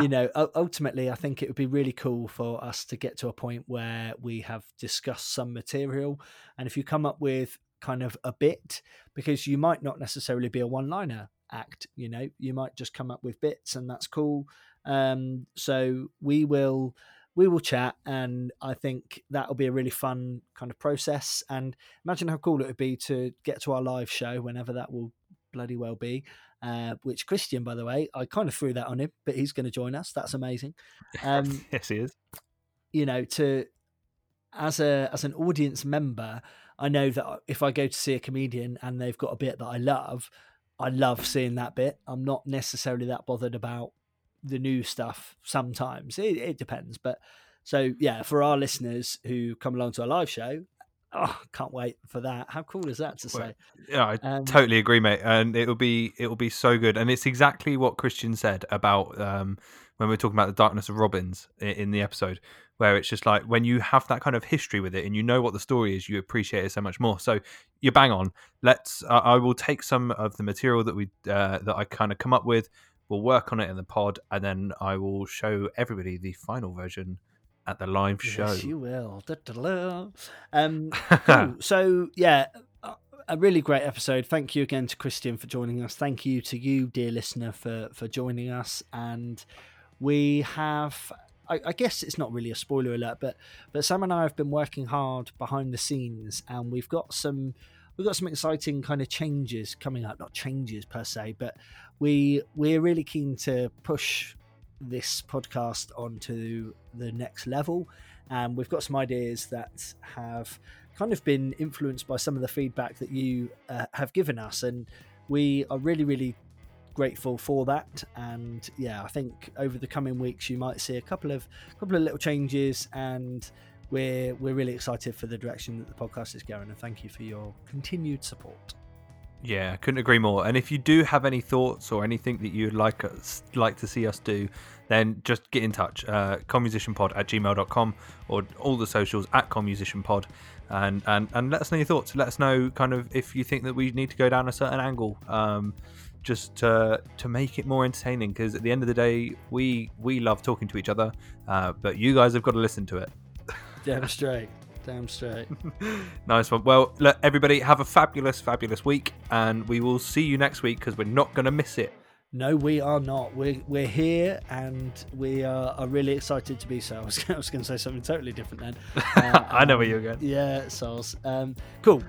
[SPEAKER 1] you know, ultimately, I think it would be really cool for us to get to a point where we have discussed some material, and if you come up with kind of a bit, because you might not necessarily be a one-liner act, you know, you might just come up with bits, and that's cool. Um, so we will we will chat and i think that'll be a really fun kind of process and imagine how cool it would be to get to our live show whenever that will bloody well be uh, which christian by the way i kind of threw that on him but he's going to join us. That's amazing. Um,
[SPEAKER 2] yes, he is.
[SPEAKER 1] you know to as a as an audience member i know that if i go to see a comedian and they've got a bit that i love i love seeing that bit. I'm not necessarily that bothered about the new stuff sometimes. It, it depends but so yeah for our listeners who come along to a live show oh can't wait for that how cool is that to say
[SPEAKER 2] Yeah, I
[SPEAKER 1] Um,
[SPEAKER 2] totally agree, mate. And it'll be it'll be so good. And it's exactly what Christian said about um, when we are talking about the darkness of Robbins in, in the episode, where it's just like when you have that kind of history with it and you know what the story is, you appreciate it so much more. So you're bang on. Let's. Uh, I will take some of the material that we uh, that I kind of come up with. We'll work on it in the pod, and then I will show everybody the final version at the live show.
[SPEAKER 1] Yes, you will. Um, cool. So yeah, a- a really great episode. Thank you again to Christian for joining us. Thank you to you, dear listener, for for joining us. And we have. I, I guess it's not really a spoiler alert, but but Sam and I have been working hard behind the scenes, and we've got some we've got some exciting kind of changes coming up. Not changes per se, but we we're really keen to push this podcast onto the next level. And we've got some ideas that have kind of been influenced by some of the feedback that you uh, have given us. And we are really really grateful for that. And yeah i think over the coming weeks you might see a couple of couple of little changes. And we're we're really excited for the direction that the podcast is going. And thank you for your continued support
[SPEAKER 2] Yeah, couldn't agree more. And if you do have any thoughts or anything that you'd like us like to see us do, then just get in touch. Uh, commusicianpod at gmail.com or all the socials at commusicianpod and, and, and let us know your thoughts. Let us know kind of if you think that we need to go down a certain angle. Um, just to, to make it more entertaining because at the end of the day we we love talking to each other uh, but you guys have got to listen to it
[SPEAKER 1] damn straight damn straight
[SPEAKER 2] nice one. Well, look, everybody, have a fabulous, fabulous week, and we will see you next week because we're not going to miss it.
[SPEAKER 1] No, we are not. We're, we're here and we are, are really excited to be so. I was, I was going to say something totally different then. Uh,
[SPEAKER 2] I know where
[SPEAKER 1] um,
[SPEAKER 2] you're going.
[SPEAKER 1] Yeah, soz. Um, cool.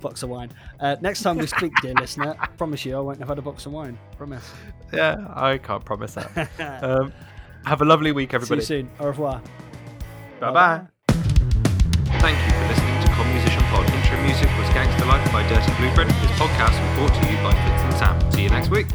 [SPEAKER 1] box of wine. Uh, next time we speak, dear listener, I promise you I won't have had a box of wine. Promise.
[SPEAKER 2] Yeah, I can't promise that. um, have a lovely week, everybody.
[SPEAKER 1] See you soon. Au revoir.
[SPEAKER 2] Bye bye. Thank you for listening to Com Musician Pod. Intro music was Gangster Life by Dirty Blueprint. This podcast was brought to you by Fitz and Sam. See you next week.